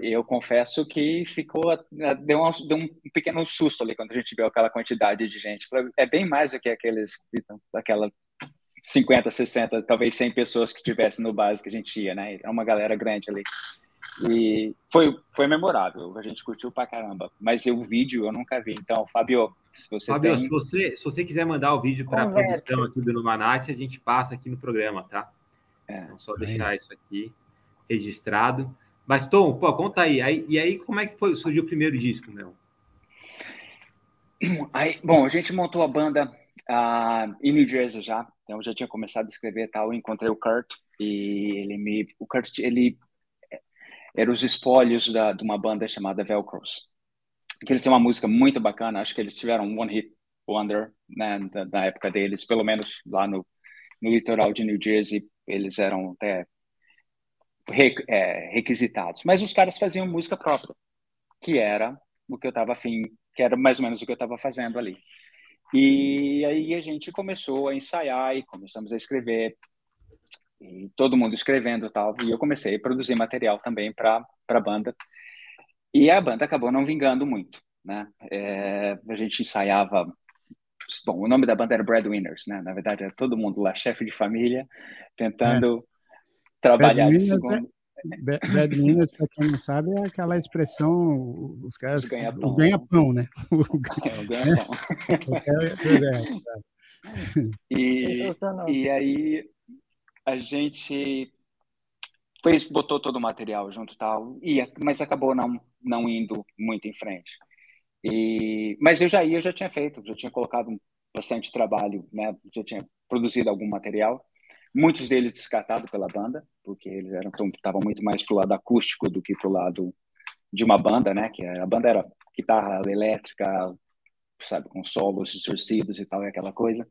eu confesso que ficou deu um, deu um pequeno susto ali quando a gente viu aquela quantidade de gente. É bem mais do que aqueles aquela 50, 60, talvez 100 pessoas que tivessem no básico que a gente ia, né? É uma galera grande ali. E foi, foi memorável, a gente curtiu pra caramba. Mas o vídeo eu nunca vi. Então, Fabio, se você Fabio, tem... se você, se você quiser mandar o vídeo para a produção aqui do Numanassi, a gente passa aqui no programa, tá? É, então, só deixar é. isso aqui registrado. Mas, Tom, pô, conta aí. aí. E aí, como é que foi, surgiu o primeiro disco, meu? Aí, bom, a gente montou a banda uh, em New Jersey já. Então, eu já tinha começado a escrever tal. Eu encontrei o Kurt e ele me... O Kurt, ele... Era os espólios da, de uma banda chamada Velcros. Que eles têm uma música muito bacana. Acho que eles tiveram um One Hit Wonder, né, da, da época deles. Pelo menos lá no, no litoral de New Jersey, eles eram até requisitados. Mas os caras faziam música própria, que era o que eu estava afim, que era mais ou menos o que eu estava fazendo ali. E aí a gente começou a ensaiar e começamos a escrever, e todo mundo escrevendo e tal. E eu comecei a produzir material também para a banda. E a banda acabou não vingando muito, né? É, a gente ensaiava bom, o nome da banda era Breadwinners, né? Na verdade, era todo mundo lá, chefe de família, tentando é trabalhar de segunda. Bad para quem não sabe, é aquela expressão, os caras. Ganha-pão. O ganha-pão, né? O, é, ganha-pão. e, e aí a gente fez, botou todo o material junto tal, e, mas acabou não, não indo muito em frente. E, mas eu já ia, eu já tinha feito, já tinha colocado bastante trabalho, né? Já tinha produzido algum material, muitos deles descartados pela banda, porque eles eram estavam muito mais pro lado acústico do que pro lado de uma banda, né? Que a banda era guitarra elétrica, sabe, com solos distorcidos e tal, e aquela coisa.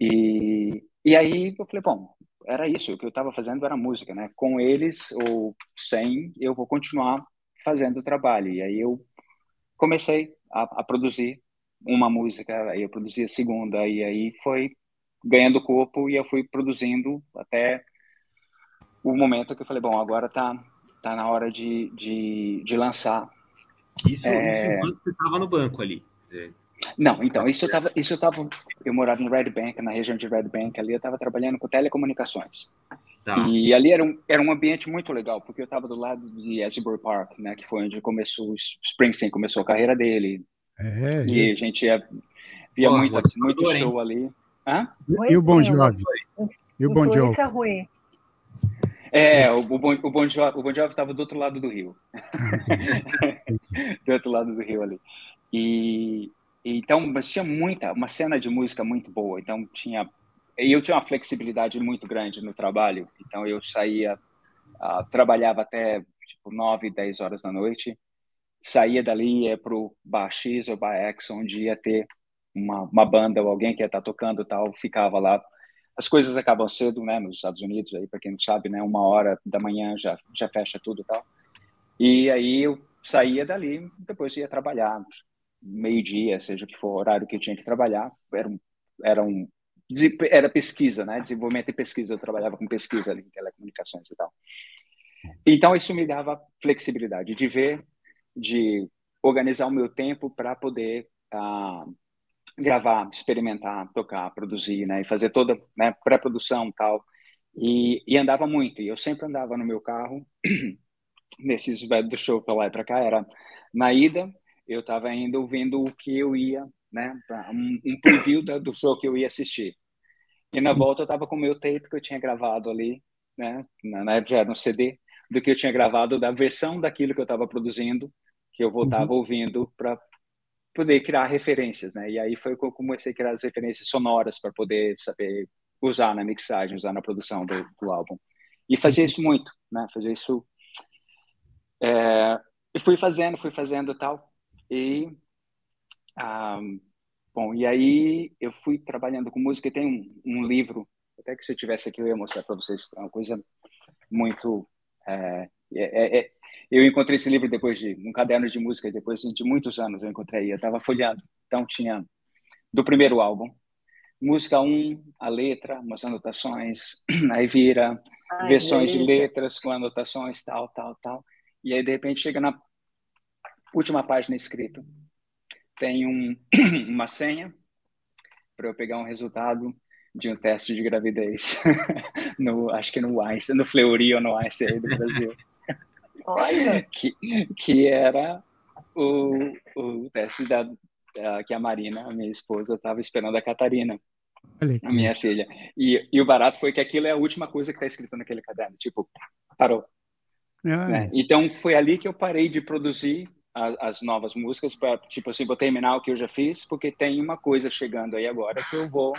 E, e aí eu falei, bom, era isso, o que eu estava fazendo era música, né? Com eles ou sem, eu vou continuar fazendo o trabalho. E aí eu comecei a, a produzir uma música, aí eu produzi a segunda, e aí foi ganhando corpo e eu fui produzindo até o momento que eu falei, bom, agora tá, tá na hora de, de, de lançar. Isso, é... isso você estava no banco ali. Dizer... Não, então, isso eu tava, isso eu tava, eu morava em Red Bank, na região de Red Bank, ali eu estava trabalhando com telecomunicações. Tá. E ali era um, era um ambiente muito legal, porque eu estava do lado de Asbury Park, né, que foi onde começou, o Springsteen começou a carreira dele. É, e isso. a gente ia, via Pô, muito, muito show ali. Hã? E o Bon Jovi? E o Bon Jovi? É, o, o, bon, o, bon Jovi, o Bon Jovi estava do outro lado do rio. Ah, do outro lado do rio ali. E, então, mas tinha muita, uma cena de música muito boa. Então, tinha. E eu tinha uma flexibilidade muito grande no trabalho. Então, eu saía, uh, trabalhava até tipo 9, 10 horas da noite. Saía dali, ia para o Bar X ou Bar X, onde ia ter uma, uma banda ou alguém que ia estar tá tocando tal, ficava lá. As coisas acabam cedo, né, nos Estados Unidos, aí para quem não sabe, né, uma hora da manhã já já fecha tudo tal. E aí eu saía dali, depois ia trabalhar, meio-dia, seja o que for o horário que eu tinha que trabalhar, era um, era um era pesquisa, né? Desenvolvimento e pesquisa. Eu trabalhava com pesquisa ali, telecomunicações e tal. Então isso me dava flexibilidade de ver, de organizar o meu tempo para poder uh, gravar, experimentar, tocar, produzir, né? E fazer toda né, pré-produção tal. E, e andava muito. E eu sempre andava no meu carro nesses velhos do show para lá e para cá. Era na ida eu estava ainda ouvindo o que eu ia, né, um, um preview da, do show que eu ia assistir. E na volta eu estava com o meu tape que eu tinha gravado ali, né, na, época já no CD, do que eu tinha gravado, da versão daquilo que eu estava produzindo, que eu voltava uhum. ouvindo para poder criar referências, né? E aí foi que eu comecei a criar as referências sonoras para poder saber usar na mixagem, usar na produção do, do álbum. E fazer isso muito, né? Fazer isso. É... E fui fazendo, fui fazendo tal. E, ah, bom, e aí eu fui trabalhando com música tem um, um livro, até que se eu tivesse aqui eu ia mostrar para vocês, é uma coisa muito... É, é, é, eu encontrei esse livro depois de um caderno de música, depois de muitos anos eu encontrei, eu estava folheando, então tinha do primeiro álbum, música 1, um, a letra, umas anotações, aí vira Ai, versões de letras com anotações, tal, tal, tal. E aí, de repente, chega na última página escrita. Tem um, uma senha para eu pegar um resultado de um teste de gravidez. no, acho que no Einstein, no Fleury ou no Einstein do Brasil. Olha! que, que era o, o teste da, da, que a Marina, a minha esposa, estava esperando a Catarina, a minha filha. E, e o barato foi que aquilo é a última coisa que está escrita naquele caderno. Tipo, parou. Né? Então foi ali que eu parei de produzir as, as novas músicas para tipo assim vou terminar o que eu já fiz porque tem uma coisa chegando aí agora que eu vou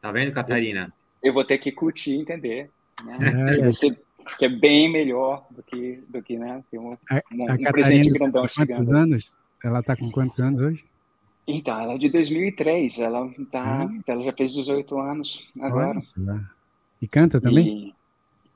tá vendo Catarina eu, eu vou ter que curtir entender né? é, que é bem melhor do que do que né? Ter um, a, um, um presente grandão quantos chegando. quantos anos? Ela tá com quantos anos hoje? Então ela é de 2003 ela tá hum. ela já fez 18 anos agora. Nossa, e canta também? E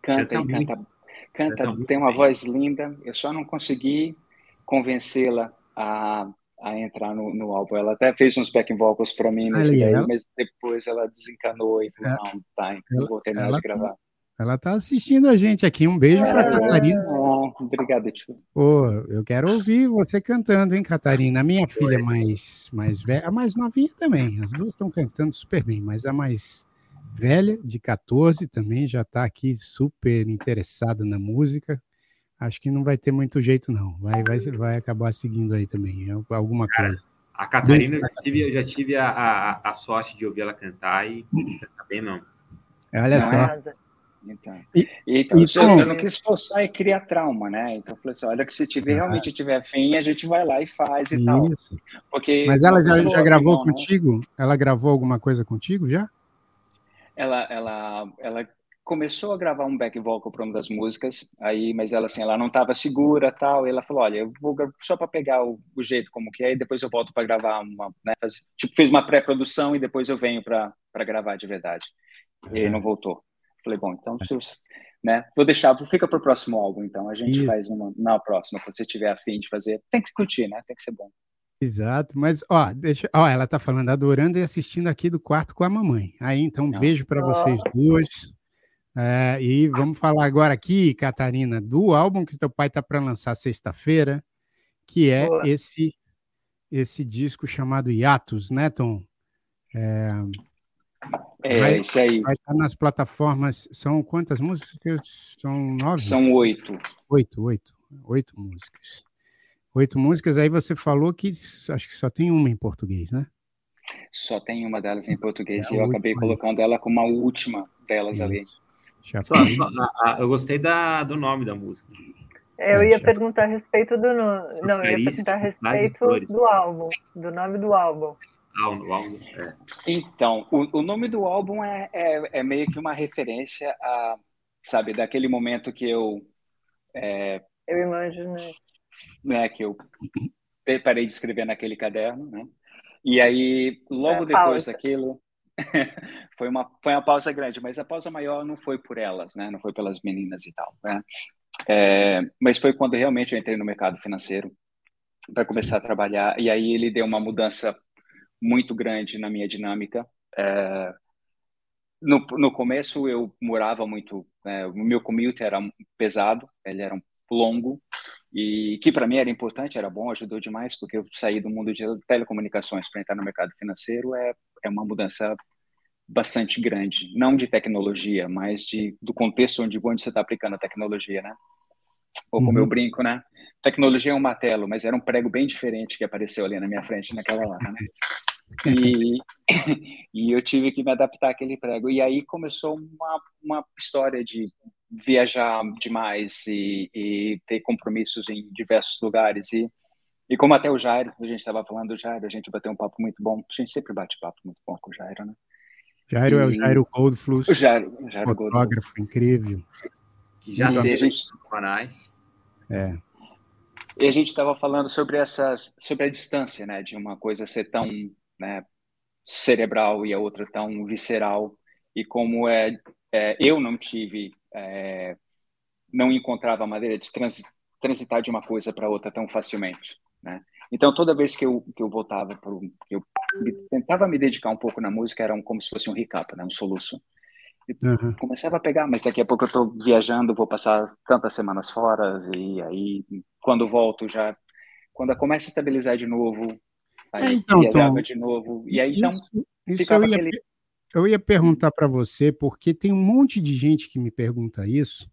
canta e canta canta tem uma voz linda. Eu só não consegui convencê-la a, a entrar no, no, álbum. Ela até fez uns back vocals para mim nesse daí, ela... mas depois ela desencanou e falou, é. não, tá, então vou terminar ela, de gravar. Tá, ela tá assistindo a gente aqui. Um beijo para Catarina. Ah, obrigado, tio. Pô, eu quero ouvir você cantando, hein, Catarina? A minha filha mais, mais velha, a mais novinha também. As duas estão cantando super bem, mas a mais velha, de 14 também, já está aqui super interessada na música. Acho que não vai ter muito jeito, não. Vai, vai, vai acabar seguindo aí também, é alguma Cara, coisa. A Catarina, eu já tive, eu já tive a, a, a, sorte de ouvir ela cantar e canta bem, não. Olha não só. É? Então, e, então, então, eu não quis forçar e criar trauma, né? Então, eu falei assim: olha, que se tiver, realmente tiver fim, a gente vai lá e faz e isso. tal. Porque, Mas ela já, já gravou irmão, contigo? Né? Ela gravou alguma coisa contigo já? Ela, ela, ela começou a gravar um back vocal para uma das músicas, aí, mas ela assim, ela não estava segura tal, e ela falou, olha, eu vou só para pegar o, o, jeito como que é, e depois eu volto para gravar uma, né, tipo, fez uma pré-produção e depois eu venho para gravar de verdade. E ele não voltou. Falei, bom, então, né, vou deixar, fica para o próximo álbum, então, a gente Isso. faz uma, na próxima, quando você tiver afim de fazer, tem que curtir, né, tem que ser bom. Exato, mas ó, deixa, ó, ela tá falando adorando e assistindo aqui do quarto com a mamãe. Aí então, um beijo para vocês duas. É, e vamos falar agora aqui, Catarina, do álbum que teu pai tá para lançar sexta-feira, que é Boa. esse esse disco chamado Hiatus, né, Tom? É, é vai, isso aí. Vai estar nas plataformas. São quantas músicas? São nove? São oito. Oito, oito. Oito músicas. Oito músicas. Aí você falou que acho que só tem uma em português, né? Só tem uma delas em português é, e eu acabei colocando ela como a última delas isso. ali. Só, só, eu gostei da, do nome da música. É, eu ia perguntar a respeito do. Não, eu ia perguntar a respeito do álbum, do nome do álbum. Álbum, é. Então, o, o nome do álbum é, é, é, meio que uma referência a, sabe, daquele momento que eu. É, eu imaginei. Né, que eu parei de escrever naquele caderno, né? E aí, logo depois daquilo, foi uma foi uma pausa grande, mas a pausa maior não foi por elas, né? Não foi pelas meninas e tal, né? É, mas foi quando realmente eu entrei no mercado financeiro para começar a trabalhar e aí ele deu uma mudança muito grande na minha dinâmica. É, no, no começo eu morava muito, é, o meu commute era pesado, ele era longo e que para mim era importante, era bom, ajudou demais, porque eu saí do mundo de telecomunicações para entrar no mercado financeiro é, é uma mudança bastante grande, não de tecnologia, mas de, do contexto onde, onde você está aplicando a tecnologia, né? Ou como uhum. eu brinco, né? Tecnologia é um martelo, mas era um prego bem diferente que apareceu ali na minha frente naquela hora, né? E, e eu tive que me adaptar àquele prego. E aí começou uma, uma história de viajar demais e, e ter compromissos em diversos lugares. E, e como até o Jairo, a gente estava falando do Jairo, a gente bateu um papo muito bom. A gente sempre bate papo muito bom com o Jairo, né? Jairo e... é o Jairo Goldfluss. O Jairo, o Jairo fotógrafo Goldfluss. incrível. Que já tem gente... canais. É. E a gente estava falando sobre essas, sobre a distância, né, de uma coisa ser tão né, cerebral e a outra tão visceral. E como é, é eu não tive é, não encontrava maneira de trans, transitar de uma coisa para outra tão facilmente né. Então toda vez que eu que eu voltava para eu tentava me dedicar um pouco na música era um, como se fosse um recap né um soluço. Uhum. começava a pegar mas daqui a pouco eu estou viajando vou passar tantas semanas fora e aí quando volto já quando começa a estabilizar de novo Aí é, então, Tom, de novo. E aí, então, isso, isso eu, ia, aquele... eu ia perguntar para você, porque tem um monte de gente que me pergunta isso,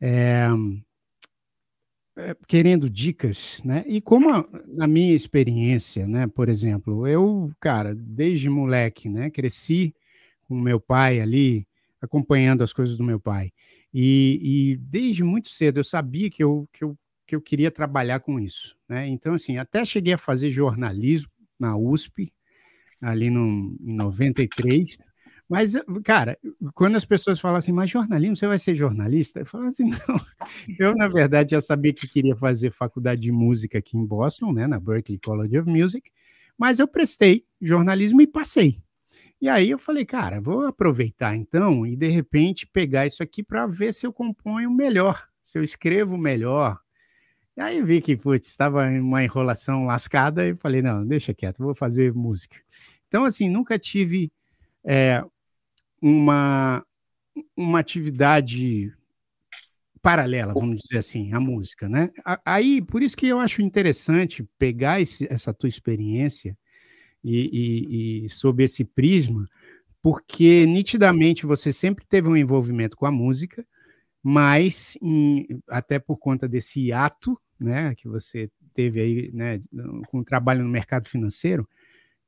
é, é, querendo dicas, né? E como a, na minha experiência, né? Por exemplo, eu, cara, desde moleque, né? Cresci com meu pai ali, acompanhando as coisas do meu pai. E, e desde muito cedo eu sabia que eu, que eu que eu queria trabalhar com isso. Né? Então, assim, até cheguei a fazer jornalismo na USP, ali no, em 93. Mas, cara, quando as pessoas falam assim, mas jornalismo, você vai ser jornalista? Eu falo assim, não. Eu, na verdade, já sabia que queria fazer faculdade de música aqui em Boston, né, na Berklee College of Music, mas eu prestei jornalismo e passei. E aí eu falei, cara, vou aproveitar então e de repente pegar isso aqui para ver se eu componho melhor, se eu escrevo melhor, aí eu vi que, putz, estava em uma enrolação lascada e falei, não, deixa quieto, vou fazer música. Então, assim, nunca tive é, uma, uma atividade paralela, vamos dizer assim, à música, né? Aí, por isso que eu acho interessante pegar esse, essa tua experiência e, e, e sob esse prisma, porque nitidamente você sempre teve um envolvimento com a música, mas em, até por conta desse ato, né, que você teve aí, né, com o trabalho no mercado financeiro,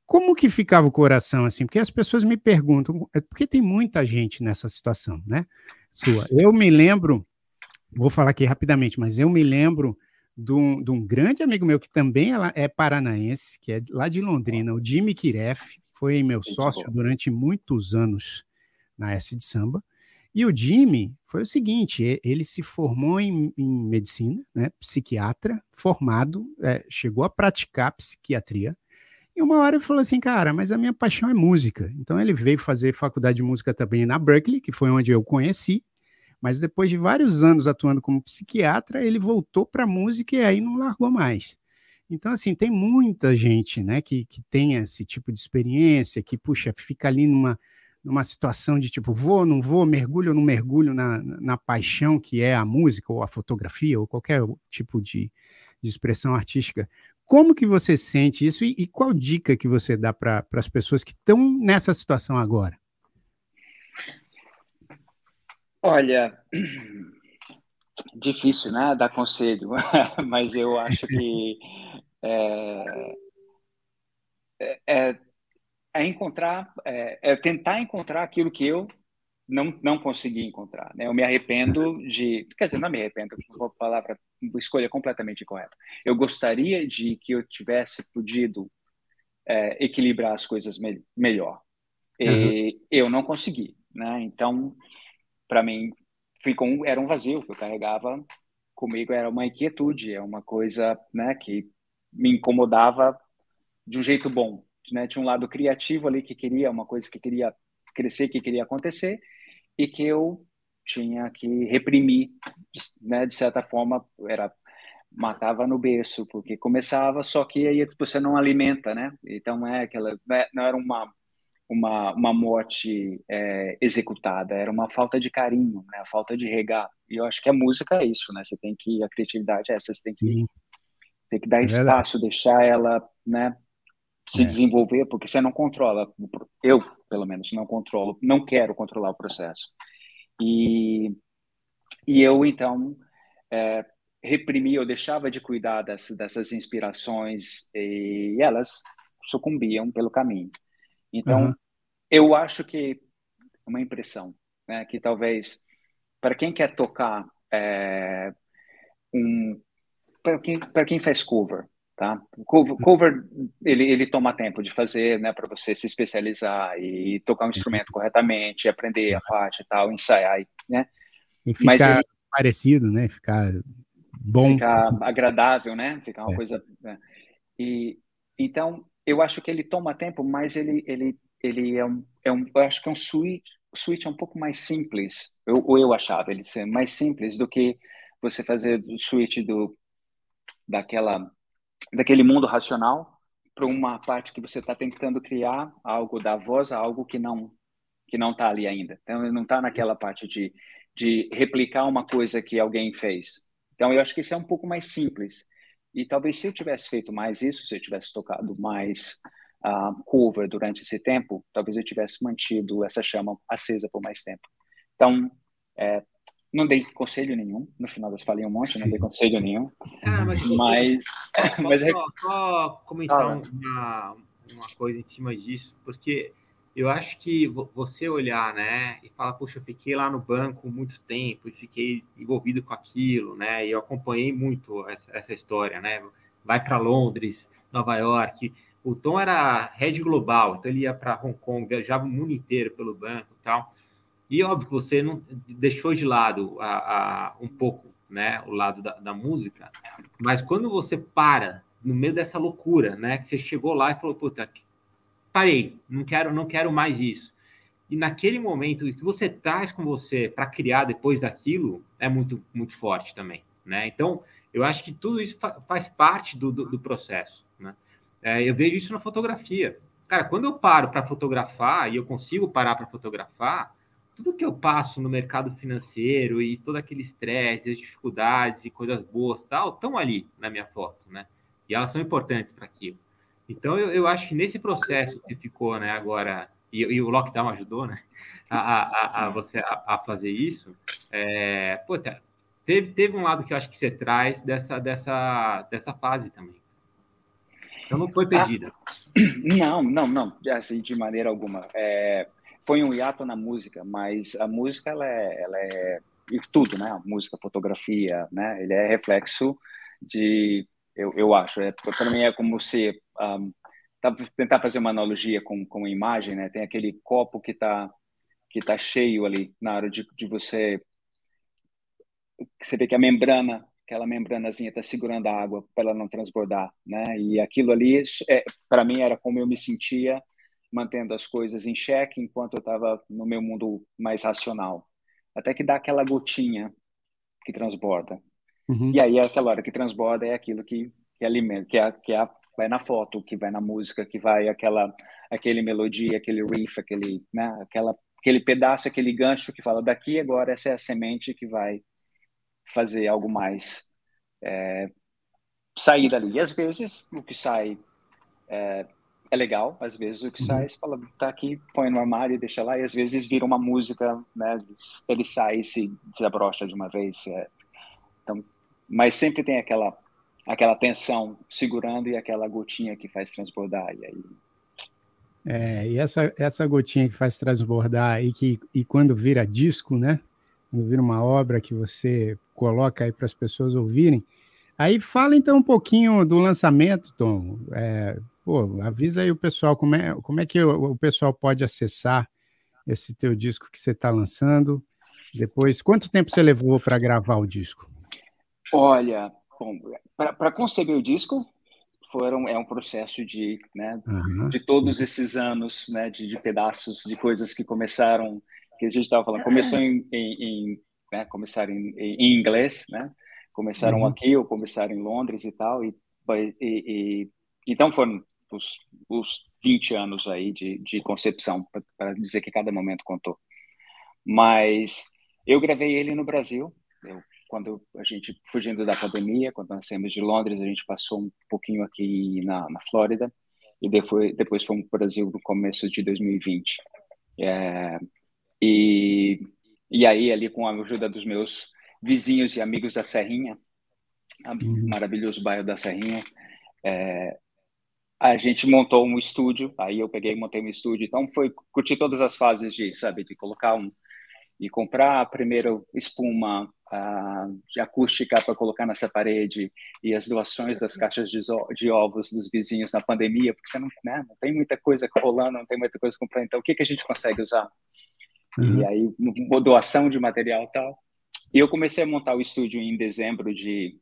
como que ficava o coração assim? Porque as pessoas me perguntam, é porque tem muita gente nessa situação, né? Sua. Eu me lembro, vou falar aqui rapidamente, mas eu me lembro de um, de um grande amigo meu que também é paranaense, que é lá de Londrina, o Jimmy Kiref, foi meu sócio durante muitos anos na S de Samba. E o Jimmy foi o seguinte: ele se formou em, em medicina, né, psiquiatra, formado, é, chegou a praticar psiquiatria. E uma hora ele falou assim, cara, mas a minha paixão é música. Então ele veio fazer faculdade de música também na Berkeley, que foi onde eu conheci. Mas depois de vários anos atuando como psiquiatra, ele voltou para a música e aí não largou mais. Então, assim, tem muita gente né, que, que tem esse tipo de experiência, que, puxa, fica ali numa, numa situação de tipo, vou, não vou, mergulho ou não mergulho na, na paixão que é a música ou a fotografia ou qualquer tipo de, de expressão artística. Como que você sente isso e, e qual dica que você dá para as pessoas que estão nessa situação agora? Olha, difícil, né, dar conselho, mas eu acho que é, é, é, encontrar, é, é, tentar encontrar aquilo que eu não, não consegui encontrar. Né? Eu me arrependo de, quer dizer, não me arrependo, uma palavra, uma escolha completamente correta. Eu gostaria de que eu tivesse podido é, equilibrar as coisas me melhor. E uhum. eu não consegui, né? Então, para mim, ficou um, era um vazio que eu carregava comigo, era uma inquietude, é uma coisa, né, que me incomodava de um jeito bom, né? Tinha um lado criativo ali que queria uma coisa que queria crescer, que queria acontecer e que eu tinha que reprimir, né? De certa forma, era matava no berço porque começava, só que aí você não alimenta, né? Então é aquela, né, não era uma uma, uma morte é, executada, era uma falta de carinho, né? A falta de regar. E eu acho que a música é isso, né? Você tem que a criatividade é essa, você tem que Sim. Tem que dar é espaço, deixar ela, né, se é. desenvolver, porque você não controla. Eu, pelo menos, não controlo, não quero controlar o processo. E, e eu, então, é, reprimia, eu deixava de cuidar das, dessas inspirações e elas sucumbiam pelo caminho. Então, uhum. eu acho que uma impressão, né, que talvez para quem quer tocar é, um para quem, quem faz cover, tá? Cover, cover ele, ele toma tempo de fazer, né, para você se especializar e tocar um instrumento corretamente, aprender a parte e tal, ensaiar, né? E ficar Mas ele, parecido, né? Ficar bom. Ficar agradável, né? Ficar uma é. coisa. Né? E então eu acho que ele toma tempo, mas ele ele ele é um, é um eu acho que é um switch switch é um pouco mais simples. Eu, eu achava ele ser mais simples do que você fazer o switch do daquela daquele mundo racional para uma parte que você está tentando criar algo da voz a algo que não que não está ali ainda. Então ele não está naquela parte de de replicar uma coisa que alguém fez. Então eu acho que isso é um pouco mais simples. E talvez se eu tivesse feito mais isso, se eu tivesse tocado mais uh, cover durante esse tempo, talvez eu tivesse mantido essa chama acesa por mais tempo. Então, é, não dei conselho nenhum, no final das falei um monte, não dei conselho nenhum. Ah, mas. mas, mas só, só comentar ah, uma, uma coisa em cima disso, porque eu acho que você olhar, né, e falar, poxa, eu fiquei lá no banco muito tempo e fiquei envolvido com aquilo, né, e eu acompanhei muito essa, essa história, né, vai para Londres, Nova York. O Tom era head global, então ele ia para Hong Kong, viajava o mundo inteiro pelo banco e tal. E óbvio que você não deixou de lado a, a, um pouco né, o lado da, da, música, mas quando você para no meio dessa loucura, né, que você chegou lá e falou, puta, parei, não quero, não quero mais isso. E naquele momento, que você traz com você para criar depois daquilo é muito, muito forte também, né? Então, eu acho que tudo isso fa faz parte do, do, do processo, né? É, eu vejo isso na fotografia. Cara, quando eu paro para fotografar e eu consigo parar para fotografar, tudo que eu passo no mercado financeiro e todo aquele estresse, as dificuldades e coisas boas tal, estão ali na minha foto, né? E elas são importantes para aquilo. Então, eu, eu, acho que nesse processo que ficou, né, agora e, e o lockdown ajudou, né? A, a, a você a, a, fazer isso. É, pô, teve, teve um lado que eu acho que você traz dessa, dessa, dessa fase também. Então não foi ah, perdida. Ah, não, não, não, assim, de maneira alguma. É, foi um hiato na música, mas a música ela é, ela é tudo, né? A música, a fotografia, né? Ele é reflexo de, eu, eu acho, é, para mim é como se um, tá, tentar fazer uma analogia com, com a imagem, né? Tem aquele copo que está que tá cheio ali na hora de, de você você vê que a membrana aquela membranazinha está segurando a água para ela não transbordar, né? E aquilo ali, é, para mim, era como eu me sentia mantendo as coisas em xeque enquanto eu estava no meu mundo mais racional. Até que dá aquela gotinha que transborda. Uhum. E aí, aquela hora que transborda é aquilo que, que alimenta, que, é, que é, vai na foto, que vai na música, que vai aquela aquele melodia, aquele riff, aquele, né, aquela, aquele pedaço, aquele gancho que fala daqui agora essa é a semente que vai fazer algo mais é, sair dali. E às vezes o que sai é, é legal, às vezes o que uhum. sai, você fala, tá aqui, põe no armário e deixa lá, e às vezes vira uma música, né? Ele sai e se desabrocha de uma vez. É. Então, mas sempre tem aquela aquela tensão segurando e aquela gotinha que faz transbordar. E aí é, e essa, essa gotinha que faz transbordar e que e quando vira disco, né? Quando vira uma obra que você coloca aí para as pessoas ouvirem. Aí fala então um pouquinho do lançamento, Tom. É, pô, avisa aí o pessoal como é, como é que o, o pessoal pode acessar esse teu disco que você está lançando. Depois, quanto tempo você levou para gravar o disco? Olha, para conceber o disco, foram é um processo de, né, uhum, de todos sim. esses anos, né, de, de, pedaços de coisas que começaram, que a gente estava falando, começou em, em, em né, começaram em, em, inglês, né, começaram uhum. aqui ou começaram em Londres e tal, e, e, e então foram os, os 20 anos aí de, de concepção, para dizer que cada momento contou. Mas eu gravei ele no Brasil, eu, quando a gente, fugindo da pandemia, quando nós saímos de Londres, a gente passou um pouquinho aqui na, na Flórida, e depois, depois fomos para o Brasil no começo de 2020. É, e, e aí, ali com a ajuda dos meus vizinhos e amigos da Serrinha, uhum. maravilhoso bairro da Serrinha, é, a gente montou um estúdio, aí eu peguei e montei um estúdio, então foi curtir todas as fases de, sabe, de colocar um e comprar primeiro espuma uh, de acústica para colocar nessa parede e as doações das caixas de, de, ovos dos vizinhos na pandemia, porque você não, né, não tem muita coisa rolando, não tem muita coisa comprar, então o que, que a gente consegue usar? Uhum. E aí, doação de material e tal. E eu comecei a montar o estúdio em dezembro de,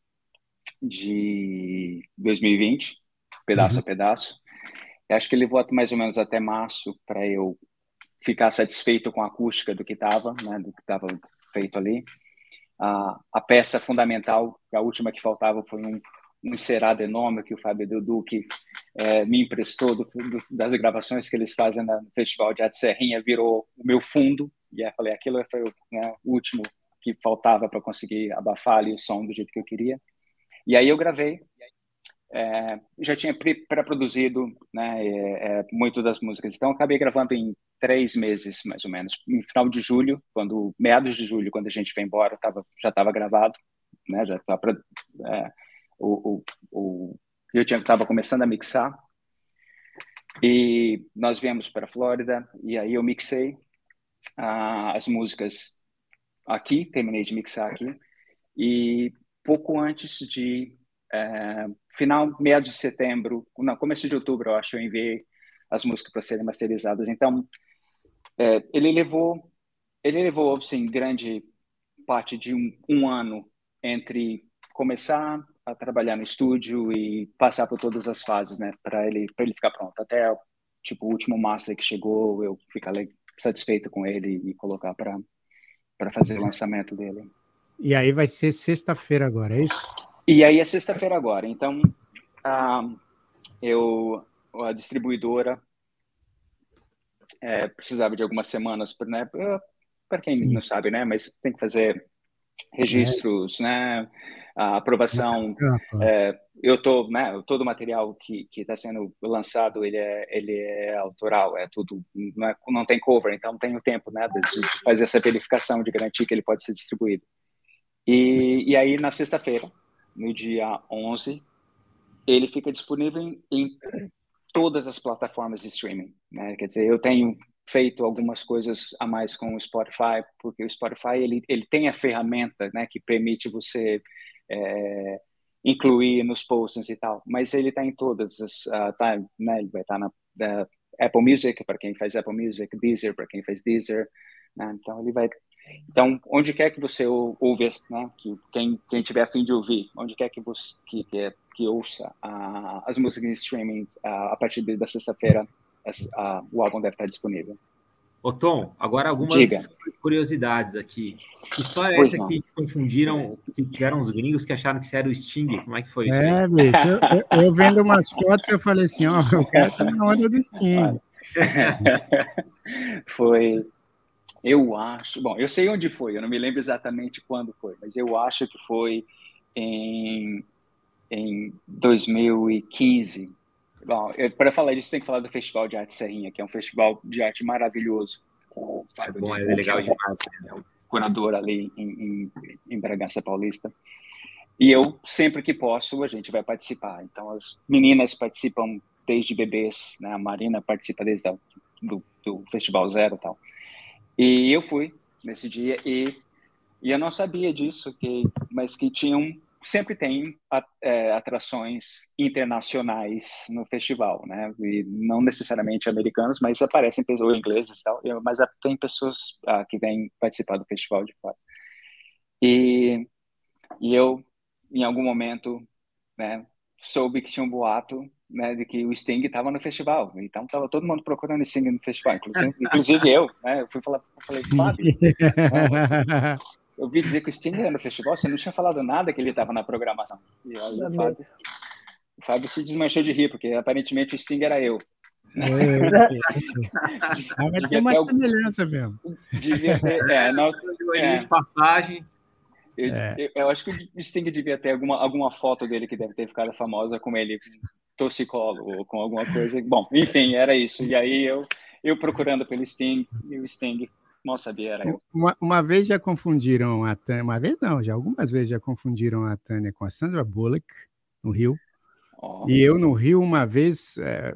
de 2020, pedaço uhum. a pedaço. Eu acho que levou mais ou menos até março para eu ficar satisfeito com a acústica do que estava, né, do que estava feito ali. A, a peça fundamental, a última que faltava, foi um, um encerado enorme que o Fábio Duque é, me emprestou do, do, das gravações que eles fazem no Festival de Arte Serrinha, virou o meu fundo. E aí falei, aquilo foi né, o último que faltava para conseguir abafar ali o som do jeito que eu queria. E aí eu gravei é, já tinha pré-produzido né, é, é, muito das músicas. Então, acabei gravando em três meses, mais ou menos. No final de julho, quando meados de julho, quando a gente veio embora, tava, já estava gravado, né, já tava, é, o, o, o, eu estava começando a mixar. E nós viemos para a Flórida, e aí eu mixei as músicas aqui, terminei de mixar aqui, e pouco antes de é, final, meados de setembro, não, começo de outubro, eu acho, eu enviei as músicas para serem masterizadas. Então, é, ele levou, ele levou, assim, grande parte de um, um ano entre começar a trabalhar no estúdio e passar por todas as fases, né, para ele, para ele ficar pronto. Até tipo o último master que chegou, eu ficar satisfeito com ele e colocar para para fazer o lançamento dele. E aí vai ser sexta-feira agora, é isso? E aí é sexta-feira agora. Então, uh, eu, a distribuidora é, precisava de algumas semanas, né? Para quem Sim. não sabe, né? Mas tem que fazer registros, é. né? A aprovação. É, eu tô, né? Todo o material que que está sendo lançado ele é ele é autoral, é tudo não, é, não tem cover, então tem o tempo, né? De, de fazer essa verificação, de garantir que ele pode ser distribuído. E, e aí na sexta-feira, no dia 11, ele fica disponível em, em todas as plataformas de streaming, né? Quer dizer, eu tenho feito algumas coisas a mais com o Spotify, porque o Spotify ele, ele tem a ferramenta né, que permite você é, incluir nos posts e tal, mas ele está em todas as, uh, tá, né, ele vai estar tá na uh, Apple Music para quem faz Apple Music, Deezer para quem faz Deezer, né, então ele vai então onde quer que você ouve, né, que quem quem tiver a fim de ouvir, onde quer que você que que, que ouça uh, as músicas de streaming a partir da sexta-feira o álbum deve estar disponível. Ô Tom, agora algumas Diga. curiosidades aqui. Que história é essa não. que confundiram, que tiveram os gringos que acharam que você era o Sting? Como é que foi isso? É, bicho, eu, eu, vendo umas fotos, eu falei assim, ó, o cara tá na onda do Sting. foi, eu acho, bom, eu sei onde foi, eu não me lembro exatamente quando foi, mas eu acho que foi em, em 2015, Bom, para falar disso, tem que falar do Festival de Arte Serrinha, que é um festival de arte maravilhoso. Com o Fábio é bom, é legal demais. Né? Curador ali em, em, em Bragança Paulista. E eu, sempre que posso, a gente vai participar. Então, as meninas participam desde bebês, né? A Marina participa desde a, do, do Festival Zero e tal. E eu fui nesse dia e, e eu não sabia disso, que, mas que tinham sempre tem é, atrações internacionais no festival, né? E não necessariamente americanos, mas aparecem pessoas ingleses e tal, mas tem pessoas ah, que vêm participar do festival de fato. E, e eu, em algum momento, né, soube que tinha um boato né, de que o Sting estava no festival. Então estava todo mundo procurando o Sting no festival, inclusive, inclusive eu. Né, eu fui falar, falei, Fábio, né, eu vi dizer que o Sting era no festival, você não tinha falado nada que ele estava na programação. E aí o Fábio, o Fábio se desmanchou de rir, porque aparentemente o Sting era eu. É, é, é. Mas tem uma algum... semelhança mesmo. Devia ter, é, na, é, de passagem. Eu, é. eu, eu, acho que o Sting devia ter alguma, alguma foto dele que deve ter ficado famosa com ele torcicolo ou com alguma coisa. Bom, enfim, era isso. E aí eu, eu procurando pelo Sting e o Sting Mal sabia, era eu. Uma, uma vez já confundiram a Tânia, uma vez não, já algumas vezes já confundiram a Tânia com a Sandra Bullock, no Rio. Oh. E eu no Rio, uma vez, é,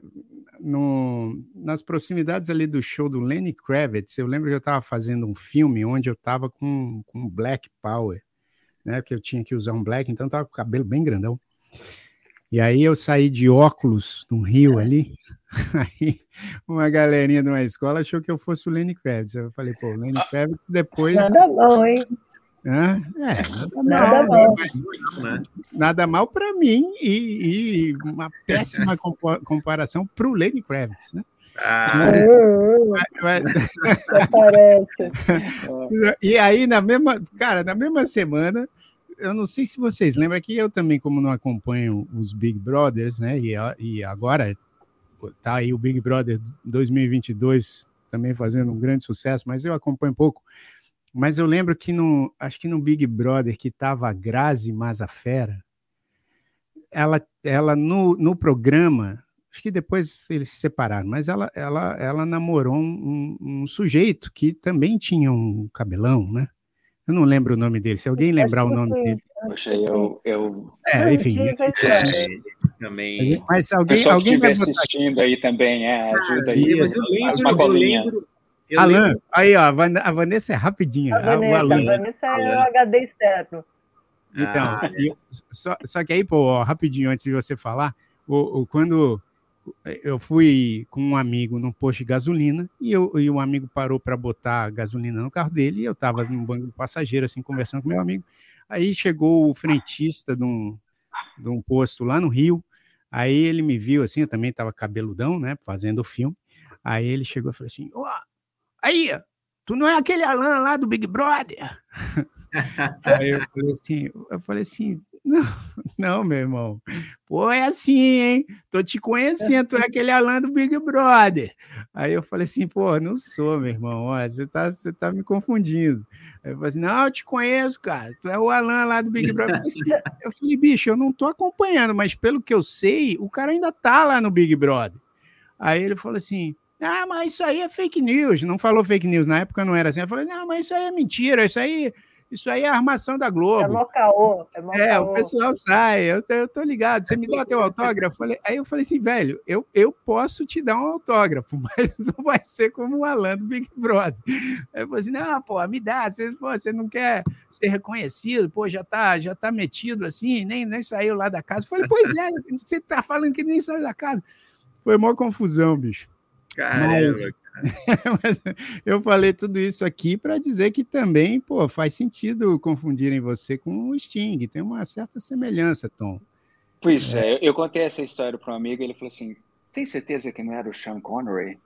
no, nas proximidades ali do show do Lenny Kravitz, eu lembro que eu estava fazendo um filme onde eu estava com, com Black Power, né? Porque eu tinha que usar um black, então estava com o cabelo bem grandão. E aí eu saí de óculos no Rio ali, aí uma galerinha de uma escola achou que eu fosse o Lenny Kravitz. Eu falei, pô, o Lenny ah. Kravitz depois... Nada bom, hein? Hã? É, nada, nada mal. Né? Nada mal para mim e, e, uma péssima comparação para o Lenny Kravitz, né? Ah. Mas, mas... e aí, na mesma, cara, na mesma semana, eu não sei se vocês lembram que eu também, como não acompanho os Big Brothers, né? E, e agora tá aí o Big Brother 2022 também fazendo um grande sucesso, mas eu acompanho pouco. Mas eu lembro que no, acho que no Big Brother que tava a Grazi Mazafera, ela, ela no, no programa, acho que depois eles se separaram, mas ela, ela, ela namorou um, um, um sujeito que também tinha um cabelão, né? Eu não lembro o nome dele. Se alguém lembrar o nome dele. Poxa, eu. eu... É, enfim. É, também. Mas alguém. Alguém que estiver assistindo aí também, é, ajuda aí. Mas eu lembro, uma colinha. Eu Alan, lembro. aí, ó, a Vanessa é rapidinha. A Vanessa, a Vanessa é o HD externo. Então, ah, eu, só, só que aí, pô, ó, rapidinho, antes de você falar, o, o, quando eu fui com um amigo num posto de gasolina e, eu, e um amigo parou para botar gasolina no carro dele e eu estava no banco do passageiro, assim, conversando com meu amigo. Aí chegou o frentista de um, de um posto lá no Rio, aí ele me viu, assim, eu também estava cabeludão, né, fazendo o filme. Aí ele chegou e falou assim, ó, aí, tu não é aquele Alan lá do Big Brother? aí eu falei assim, eu falei assim, Não, não, meu irmão. Pô, é assim, hein? Tô te conhecendo, tu é aquele Alan do Big Brother. Aí eu falei assim, pô, não sou, meu irmão, ó, você tá, você tá me confundindo. Aí eu falei assim, não, eu te conheço, cara, tu é o Alan lá do Big Brother. Eu falei, bicho, eu não tô acompanhando, mas pelo que eu sei, o cara ainda tá lá no Big Brother. Aí ele falou assim, ah, mas isso aí é fake news. Não falou fake news, na época não era assim. Eu falei, não, mas isso aí é mentira, isso aí isso aí é armação da Globo. É mocaô. É, é o pessoal sai, eu, eu tô ligado. Você me dá teu autógrafo? Aí eu falei assim, velho, eu, eu posso te dar um autógrafo, mas não vai ser como o Alan do Big Brother. Aí eu falei assim, não, pô, me dá, você, pô, você não quer ser reconhecido, pô, já tá, já tá metido assim, nem, nem saiu lá da casa. Eu falei, pois é, você tá falando que nem saiu da casa. Foi uma confusão, bicho. Caramba, mas, eu falei tudo isso aqui para dizer que também, pô, faz sentido confundirem você com o Sting. Tem uma certa semelhança, Tom. Pois é, é eu contei essa história para um amigo, ele falou assim: tem certeza que não era o Sean Connery?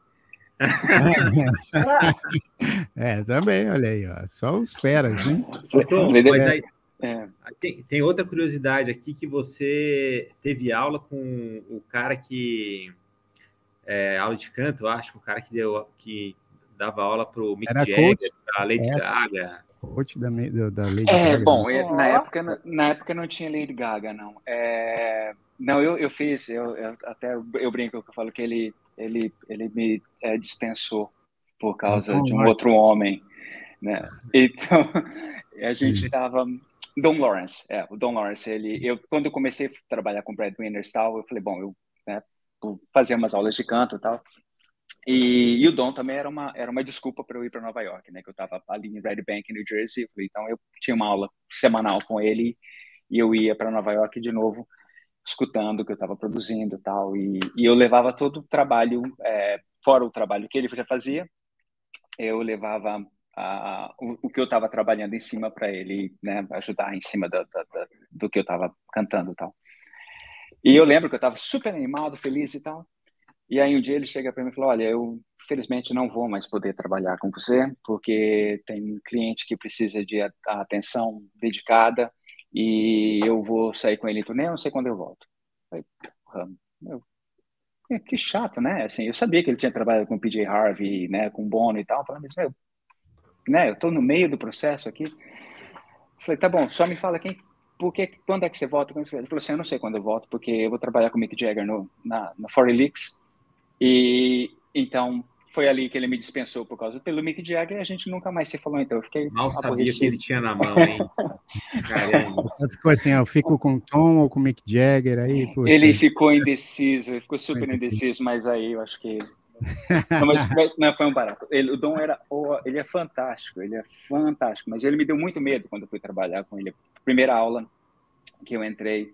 é, também, olha aí, ó, só os feras, né? Tom, mas aí, é. tem, tem outra curiosidade aqui que você teve aula com o cara que é, aula de canto, eu acho, um cara que deu que dava aula para o Mick Era Jagger, para Lady é, Gaga. Coach da, da Lady é, Gaga. Bom, né? na época, na época não tinha Lady Gaga, não. É, não, eu, eu fiz, eu, eu, até eu brinco que eu falo que ele, ele, ele me é, dispensou por causa de um outro homem, né? Então, a gente estava Don Lawrence, é, o Don Lawrence, ele, eu, quando eu comecei a trabalhar com Brad Winners e tal, eu falei, bom, eu né, fazer umas aulas de canto e tal. E, e, o Dom também era uma, era uma desculpa para eu ir para Nova York, né? Que eu estava ali em Red Bank, New Jersey. Então eu tinha uma aula semanal com ele e eu ia para Nova York de novo, escutando o que eu estava produzindo e tal. E, eu levava todo o trabalho, é, fora o trabalho que ele já fazia, eu levava a, o, o, que eu estava trabalhando em cima para ele, né? Ajudar em cima da, do que eu estava cantando tal. E eu lembro que eu estava super animado, feliz e tal. E aí um dia ele chega para mim e falou: Olha, eu felizmente não vou mais poder trabalhar com você, porque tem um cliente que precisa de atenção dedicada e eu vou sair com ele em turnê, não sei quando eu volto. Eu meu, que chato, né? Assim, eu sabia que ele tinha trabalhado com PJ Harvey, né, com Bono e tal. Falei, mas, meu, né, eu tô no meio do processo aqui. Falei, tá bom, só me fala quem, porque quando é que você volta? Ele falou assim, eu não sei quando eu volto, porque eu vou trabalhar com o Mick Jagger no, na, na Forelix. E então foi ali que ele me dispensou por causa pelo Mick Jagger e a gente nunca mais se falou, então eu fiquei Mal sabia que ele tinha na mão, hein? Caramba. Ficou assim, eu fico com o Tom ou com o Mick Jagger aí? Poxa. Ele ficou indeciso, ele ficou super indeciso, mas aí eu acho que não, mas não foi um barato. Ele, o Dom era, oh, ele é fantástico, ele é fantástico, mas ele me deu muito medo quando eu fui trabalhar com ele. Primeira aula que eu entrei uh,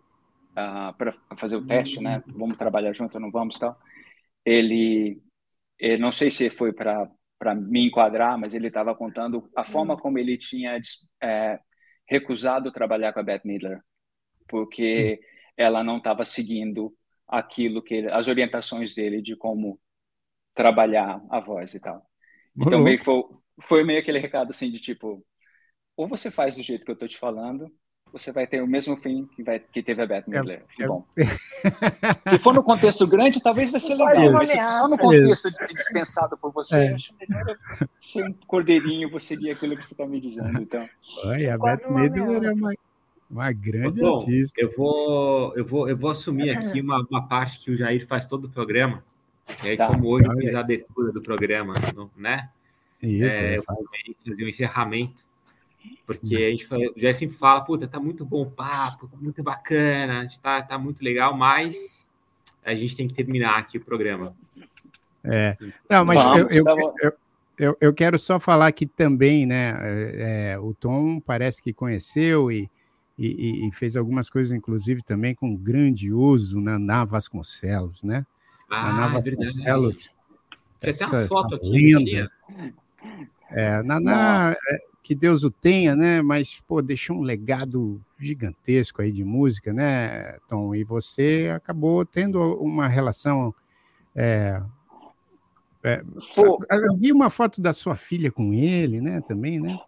ah, para fazer o teste, né? Vamos trabalhar junto ou não vamos, tal. Ele, ele não sei se foi para para me enquadrar, mas ele estava contando a forma como ele tinha é, recusado trabalhar com a Beth Midler, porque ela não estava seguindo aquilo que ele, as orientações dele de como trabalhar a voz e tal. Então, meio foi, foi meio aquele recado assim de tipo, ou você faz do jeito que eu tô te falando, você vai ter o mesmo fim que, vai, que teve a Beth Midler. É, é... Bom. se for no contexto grande, talvez vai ser legal, mas se for só no contexto de dispensado por você, é. acho melhor ser um cordeirinho, você seguir aquilo que você está me dizendo. Então. Oi, a Beth Midler é uma, uma grande Bom, artista. Eu vou, eu, vou, eu vou assumir aqui uma, uma parte que o Jair faz todo o programa, e aí, tá. como hoje eu fiz a abertura do programa, né? Isso, é, eu fazer um encerramento, porque a gente já sempre fala, puta, tá muito bom o papo, tá muito bacana, tá, tá muito legal, mas a gente tem que terminar aqui o programa. É, não, mas Vamos, eu, eu, tá eu, eu, eu, quero só falar que também, né, é, é, o Tom parece que conheceu e, e, e, fez algumas coisas, inclusive, também com grande uso na, na Vasconcelos, né? Ah, Naná Vasconcelos. É Tem até uma foto aqui. Linda. É, Naná, é, que Deus o tenha, né? Mas, pô, deixou um legado gigantesco aí de música, né, Tom? E você acabou tendo uma relação. É, é, eu vi uma foto da sua filha com ele, né? Também, né?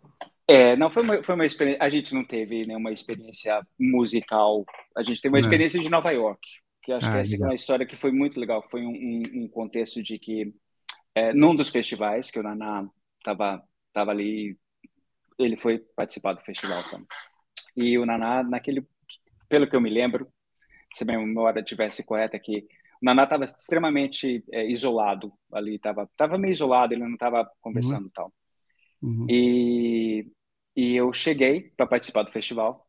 É, não foi uma, foi uma experiência. A gente não teve nenhuma experiência musical. A gente teve uma experiência de Nova York, que acho ah, que essa é uma história que foi muito legal. Foi um, um, um contexto de que, é, num dos festivais, que o Naná estava tava ali, ele foi participar do festival também. E o Naná, naquele, pelo que eu me lembro, se a memória tivesse correta aqui, o Naná estava extremamente é, isolado ali, estava tava meio isolado, ele não estava conversando uhum. tal. Uhum. E, e eu cheguei para participar do festival,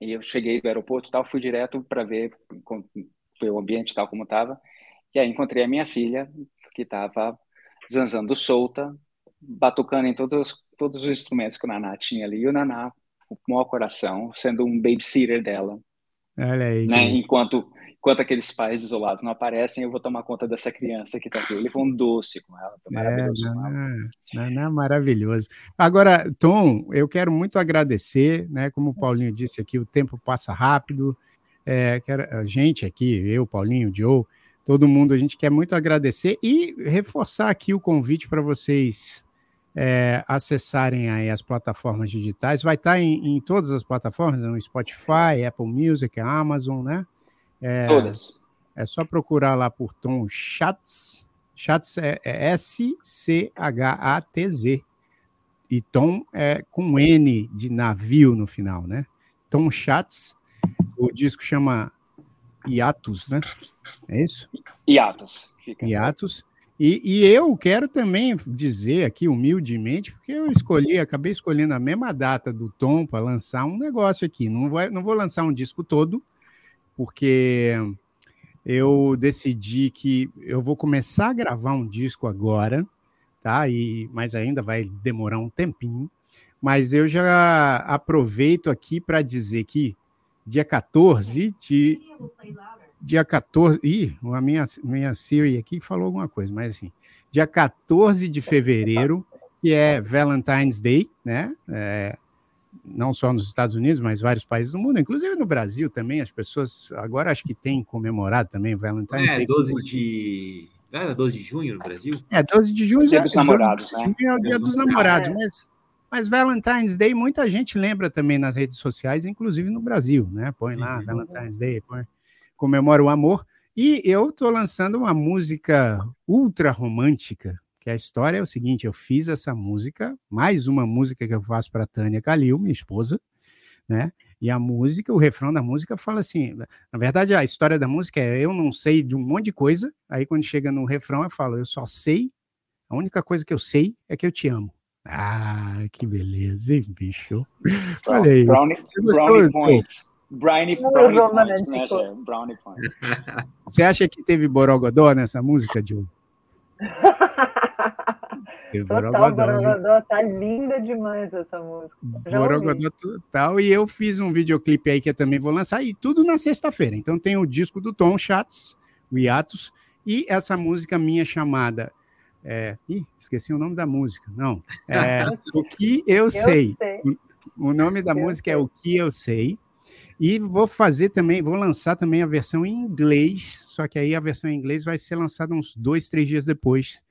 e eu cheguei do aeroporto tal, fui direto para ver, ver o ambiente tal como estava, e aí encontrei a minha filha, que estava zanzando solta, batucando em todos, todos os instrumentos que o Naná tinha ali, e o Naná, com o maior coração, sendo um babysitter dela. Olha aí. Né? Enquanto enquanto aqueles pais isolados não aparecem, eu vou tomar conta dessa criança que está aqui. Ele foi um doce com ela, foi maravilhoso. É, não, não, não, maravilhoso. Agora, Tom, eu quero muito agradecer, né? Como o Paulinho disse aqui, o tempo passa rápido. É, quero, a gente aqui, eu, Paulinho, Joe, todo mundo, a gente quer muito agradecer e reforçar aqui o convite para vocês é, acessarem aí as plataformas digitais. Vai estar tá em, em todas as plataformas, no Spotify, Apple Music, Amazon, né? É, Todas. É só procurar lá por Tom Schatz. Schatz é, é S-C-H-A-T-Z. E Tom é com N de navio no final, né? Tom Schatz. O disco chama Iatus, né? É isso? Iatus. Fica Iatus. E, e, eu quero também dizer aqui humildemente, porque eu escolhi, acabei escolhendo a mesma data do Tom para lançar um negócio aqui. Não, vai, não vou lançar um disco todo, porque eu decidi que eu vou começar a gravar um disco agora, tá? E mas ainda vai demorar um tempinho. Mas eu já aproveito aqui para dizer que dia 14 de dia 14, ih, a minha minha Siri aqui falou alguma coisa, mas assim, dia 14 de fevereiro, que é Valentine's Day, né? É, não só nos Estados Unidos, mas vários países do mundo, inclusive no Brasil também, as pessoas agora acho que têm comemorado também Valentine's é, Day. 12 de... Não era 12 de junho no Brasil? É, 12 de junho. É dia dos namorados, né? É o dia dos namorados, mas, mas Valentine's Day muita gente lembra também nas redes sociais, inclusive no Brasil, né? Põe lá uhum. Valentine's Day, põe, comemora o amor. E eu estou lançando uma música ultra romântica, que a história é o seguinte: eu fiz essa música, mais uma música que eu faço para Tânia Calil, minha esposa, né? E a música, o refrão da música fala assim: na verdade, a história da música é eu não sei de um monte de coisa, aí quando chega no refrão eu falo, eu só sei, a única coisa que eu sei é que eu te amo. Ah, que beleza, hein, bicho? Olha aí. Brownie, brownie points. Brownie, brownie points, né, Brownie points. Você acha que teve Borogodó nessa música, Diogo? Total, Borogodó, tá linda demais essa música. Já Borogodó total. E eu fiz um videoclipe aí que eu também vou lançar, e tudo na sexta-feira. Então tem o disco do Tom Schatz, o Iatus, e essa música minha chamada. É... Ih, esqueci o nome da música. Não. É... o que eu, eu sei. sei. O nome da eu música é sei. é O Que Eu Sei. E vou fazer também, vou lançar também a versão em inglês, só que aí a versão em inglês vai ser lançada uns dois, três dias depois,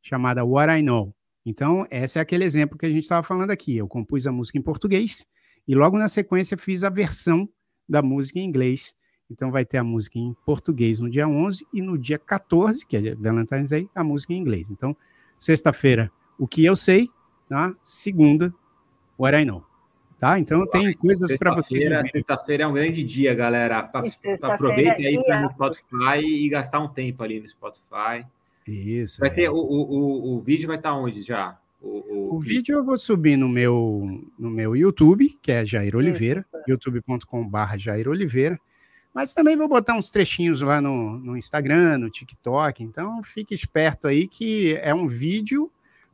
chamada What I Know. Então, esse é aquele exemplo que a gente estava falando aqui. Eu compus a música em português e logo na sequência fiz a versão da música em inglês. Então, vai ter a música em português no dia 11 e no dia 14, que é Valentine's Day, a música em inglês. Então, sexta-feira, o que eu sei, na segunda, What I Know. Tá? Então tem coisas para vocês. Sexta-feira é um grande dia, galera. Aproveite aí para no Spotify e gastar um tempo ali no Spotify. Isso. Vai é. ter o, o, o, vídeo vai estar tá onde já? O, o, o vídeo eu vou subir no meu no meu YouTube, que é Jair Oliveira, youtube.com/barra Jair Oliveira. Mas também vou botar uns trechinhos lá no, no Instagram, no TikTok. Então fique esperto aí que é um vídeo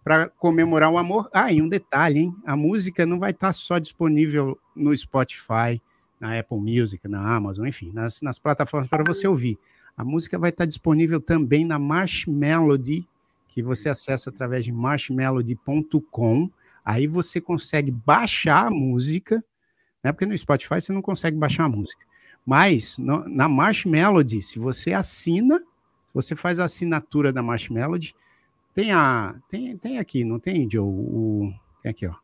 para comemorar o amor. Ah, e um detalhe, hein? A música não vai estar tá só disponível no Spotify, na Apple Music, na Amazon, enfim, nas, nas plataformas para você ouvir. A música vai estar tá disponível também na Marshmelody, que você acessa através de marshmelody.com. Aí você consegue baixar a música, né? Porque no Spotify você não consegue baixar a música. Mas no, na Marshmelody, se você assina, você faz a assinatura da Marshmelody, tem a. Tem, tem aqui, não tem, Joe? O, tem aqui, ó.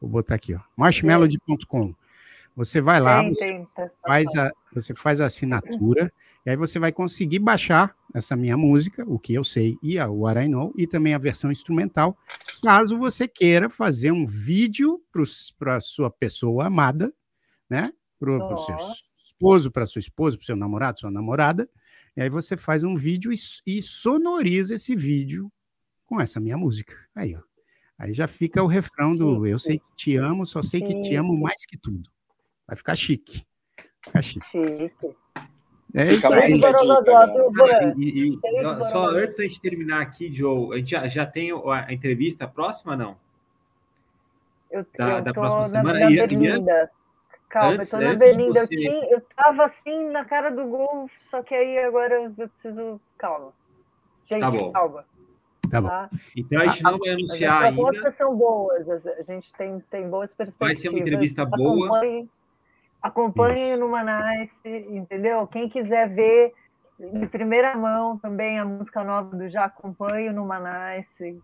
Vou botar aqui, ó. Marshmelody.com. Você vai lá, Tem, você tem, tá faz a, você faz a assinatura, e aí você vai conseguir baixar essa minha música, o que eu sei, e a What I Know, e também a versão instrumental, caso você queira fazer um vídeo para a sua pessoa amada, né? Para o Ó. seu esposo, para sua esposa, para o seu namorado, sua namorada, e aí você faz um vídeo e, e sonoriza esse vídeo com essa minha música. Aí, ó. Aí já fica o refrão do Eu sei que te amo, só sei que te amo mais que tudo. Vai ficar chique. Ficar chique. Chique. É Fica isso aí. E, e- só antes da gente terminar aqui, Joe, a gente já, já tem a entrevista próxima, não? Eu, Da- eu da tô próxima na, semana. na E- e Berlinda. Calma, antes- eu tô na antes de Berlinda. Eu, você- tinha, eu tava assim na cara do gol, só que aí agora eu preciso. Calma. Gente, Tá bom. calma. Tá bom. Tá? Então a gente não vai As anunciar ainda. propostas são boas, as- a gente tem, tem boas perspectivas. Vai ser uma entrevista boa. Acompanhem Isso. no Manice, entendeu? Quem quiser ver em primeira mão também a música nova do Já Acompanho no Manice.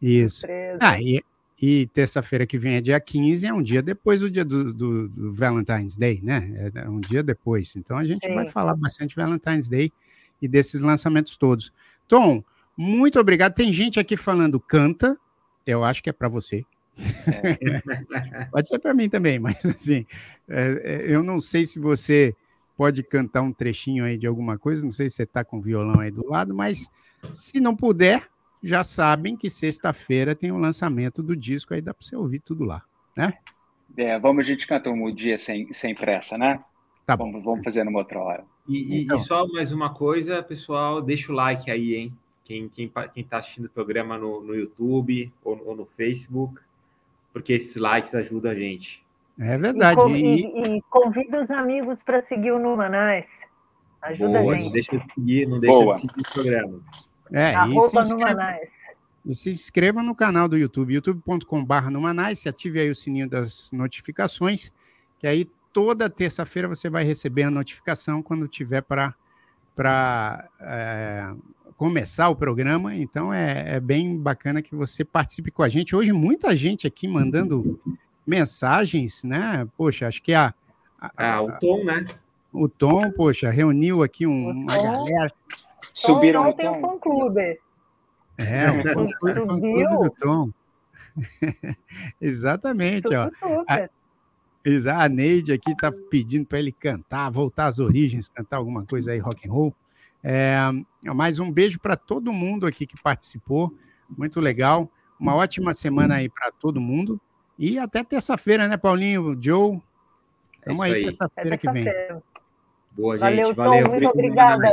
Isso. Surpresa. Ah, e, e terça-feira que vem é dia 15, é um dia depois do dia do, do- do Valentine's Day, né? É um dia depois. Então a gente Sim. vai falar bastante Valentine's Day e desses lançamentos todos. Tom, muito obrigado. Tem gente aqui falando canta, eu acho que é para você. Pode ser para mim também, mas assim, é, é, eu não sei se você pode cantar um trechinho aí de alguma coisa, não sei se você está com o violão aí do lado, mas se não puder, já sabem que sexta-feira tem o lançamento do disco, aí dá para você ouvir tudo lá. É, vamos, a gente canta um dia sem, sem pressa, né? Tá bom. Vamos, vamos fazer numa outra hora. E, e- Então. e só mais uma coisa, pessoal, deixa o like aí, hein? Quem, quem, pa- quem tá assistindo o programa no, no YouTube ou, ou no Facebook, porque esses likes ajudam a gente. É E, verdade. E, e- e convida os amigos para seguir o Numanice. Ajuda Boa, a não gente. deixa de seguir, não deixa Boa. de seguir o programa. é, e, se Arroba inscreva, Numanice. e se inscreva no canal do YouTube, youtube.com.br Numanice, ative aí o sininho das notificações, que aí toda terça-feira você vai receber a notificação quando tiver para começar o programa. Então é, é bem bacana que você participe com a gente. Hoje, muita gente aqui mandando mensagens, né? Poxa, acho que a, a- Ah, o Tom, né? o Tom, poxa, reuniu aqui um- O uma Tom. galera. Subiram Tom no tem um tom? fã-clube. É, o tu fã-clube do Tom. Exatamente, ó. Super. Exa- A Neide aqui está pedindo para ele cantar, voltar às origens, cantar alguma coisa aí, rock and roll. É, mais um beijo para todo mundo aqui que participou, muito legal. Uma ótima semana aí para todo mundo. E até terça-feira, né, Paulinho? Joe? É Estamos isso aí aí. terça-feira É que vem. Boa, gente. Valeu, Tom, Valeu. muito obrigada.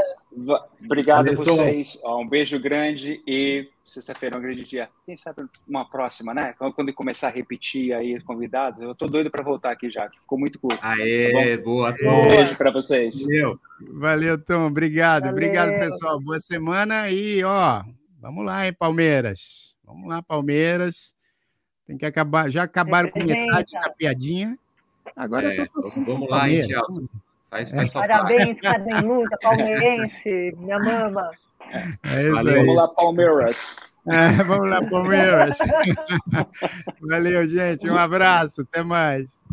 Obrigado Valeu, a vocês. Um beijo grande e sexta-feira é um grande dia. Quem sabe uma próxima, né? Quando começar a repetir aí os convidados, eu tô doido para voltar aqui já, que ficou muito curto. Aê, boa, Um Tom. beijo para vocês. Valeu. Valeu, Tom. Obrigado. Valeu. Obrigado, pessoal. Boa semana. E, ó, vamos lá, hein, Palmeiras. Vamos lá, Palmeiras. Tem que acabar. Já acabaram com metade da piadinha. Agora eu É, tô torcendo vamos lá, hein, Palmeiras. Chelsea. É. Parabéns faz Parabéns, palmeirense, minha mama. É Valeu, vamos lá, Palmeiras. É, vamos lá, Palmeiras. Valeu, gente. Um abraço. Até mais.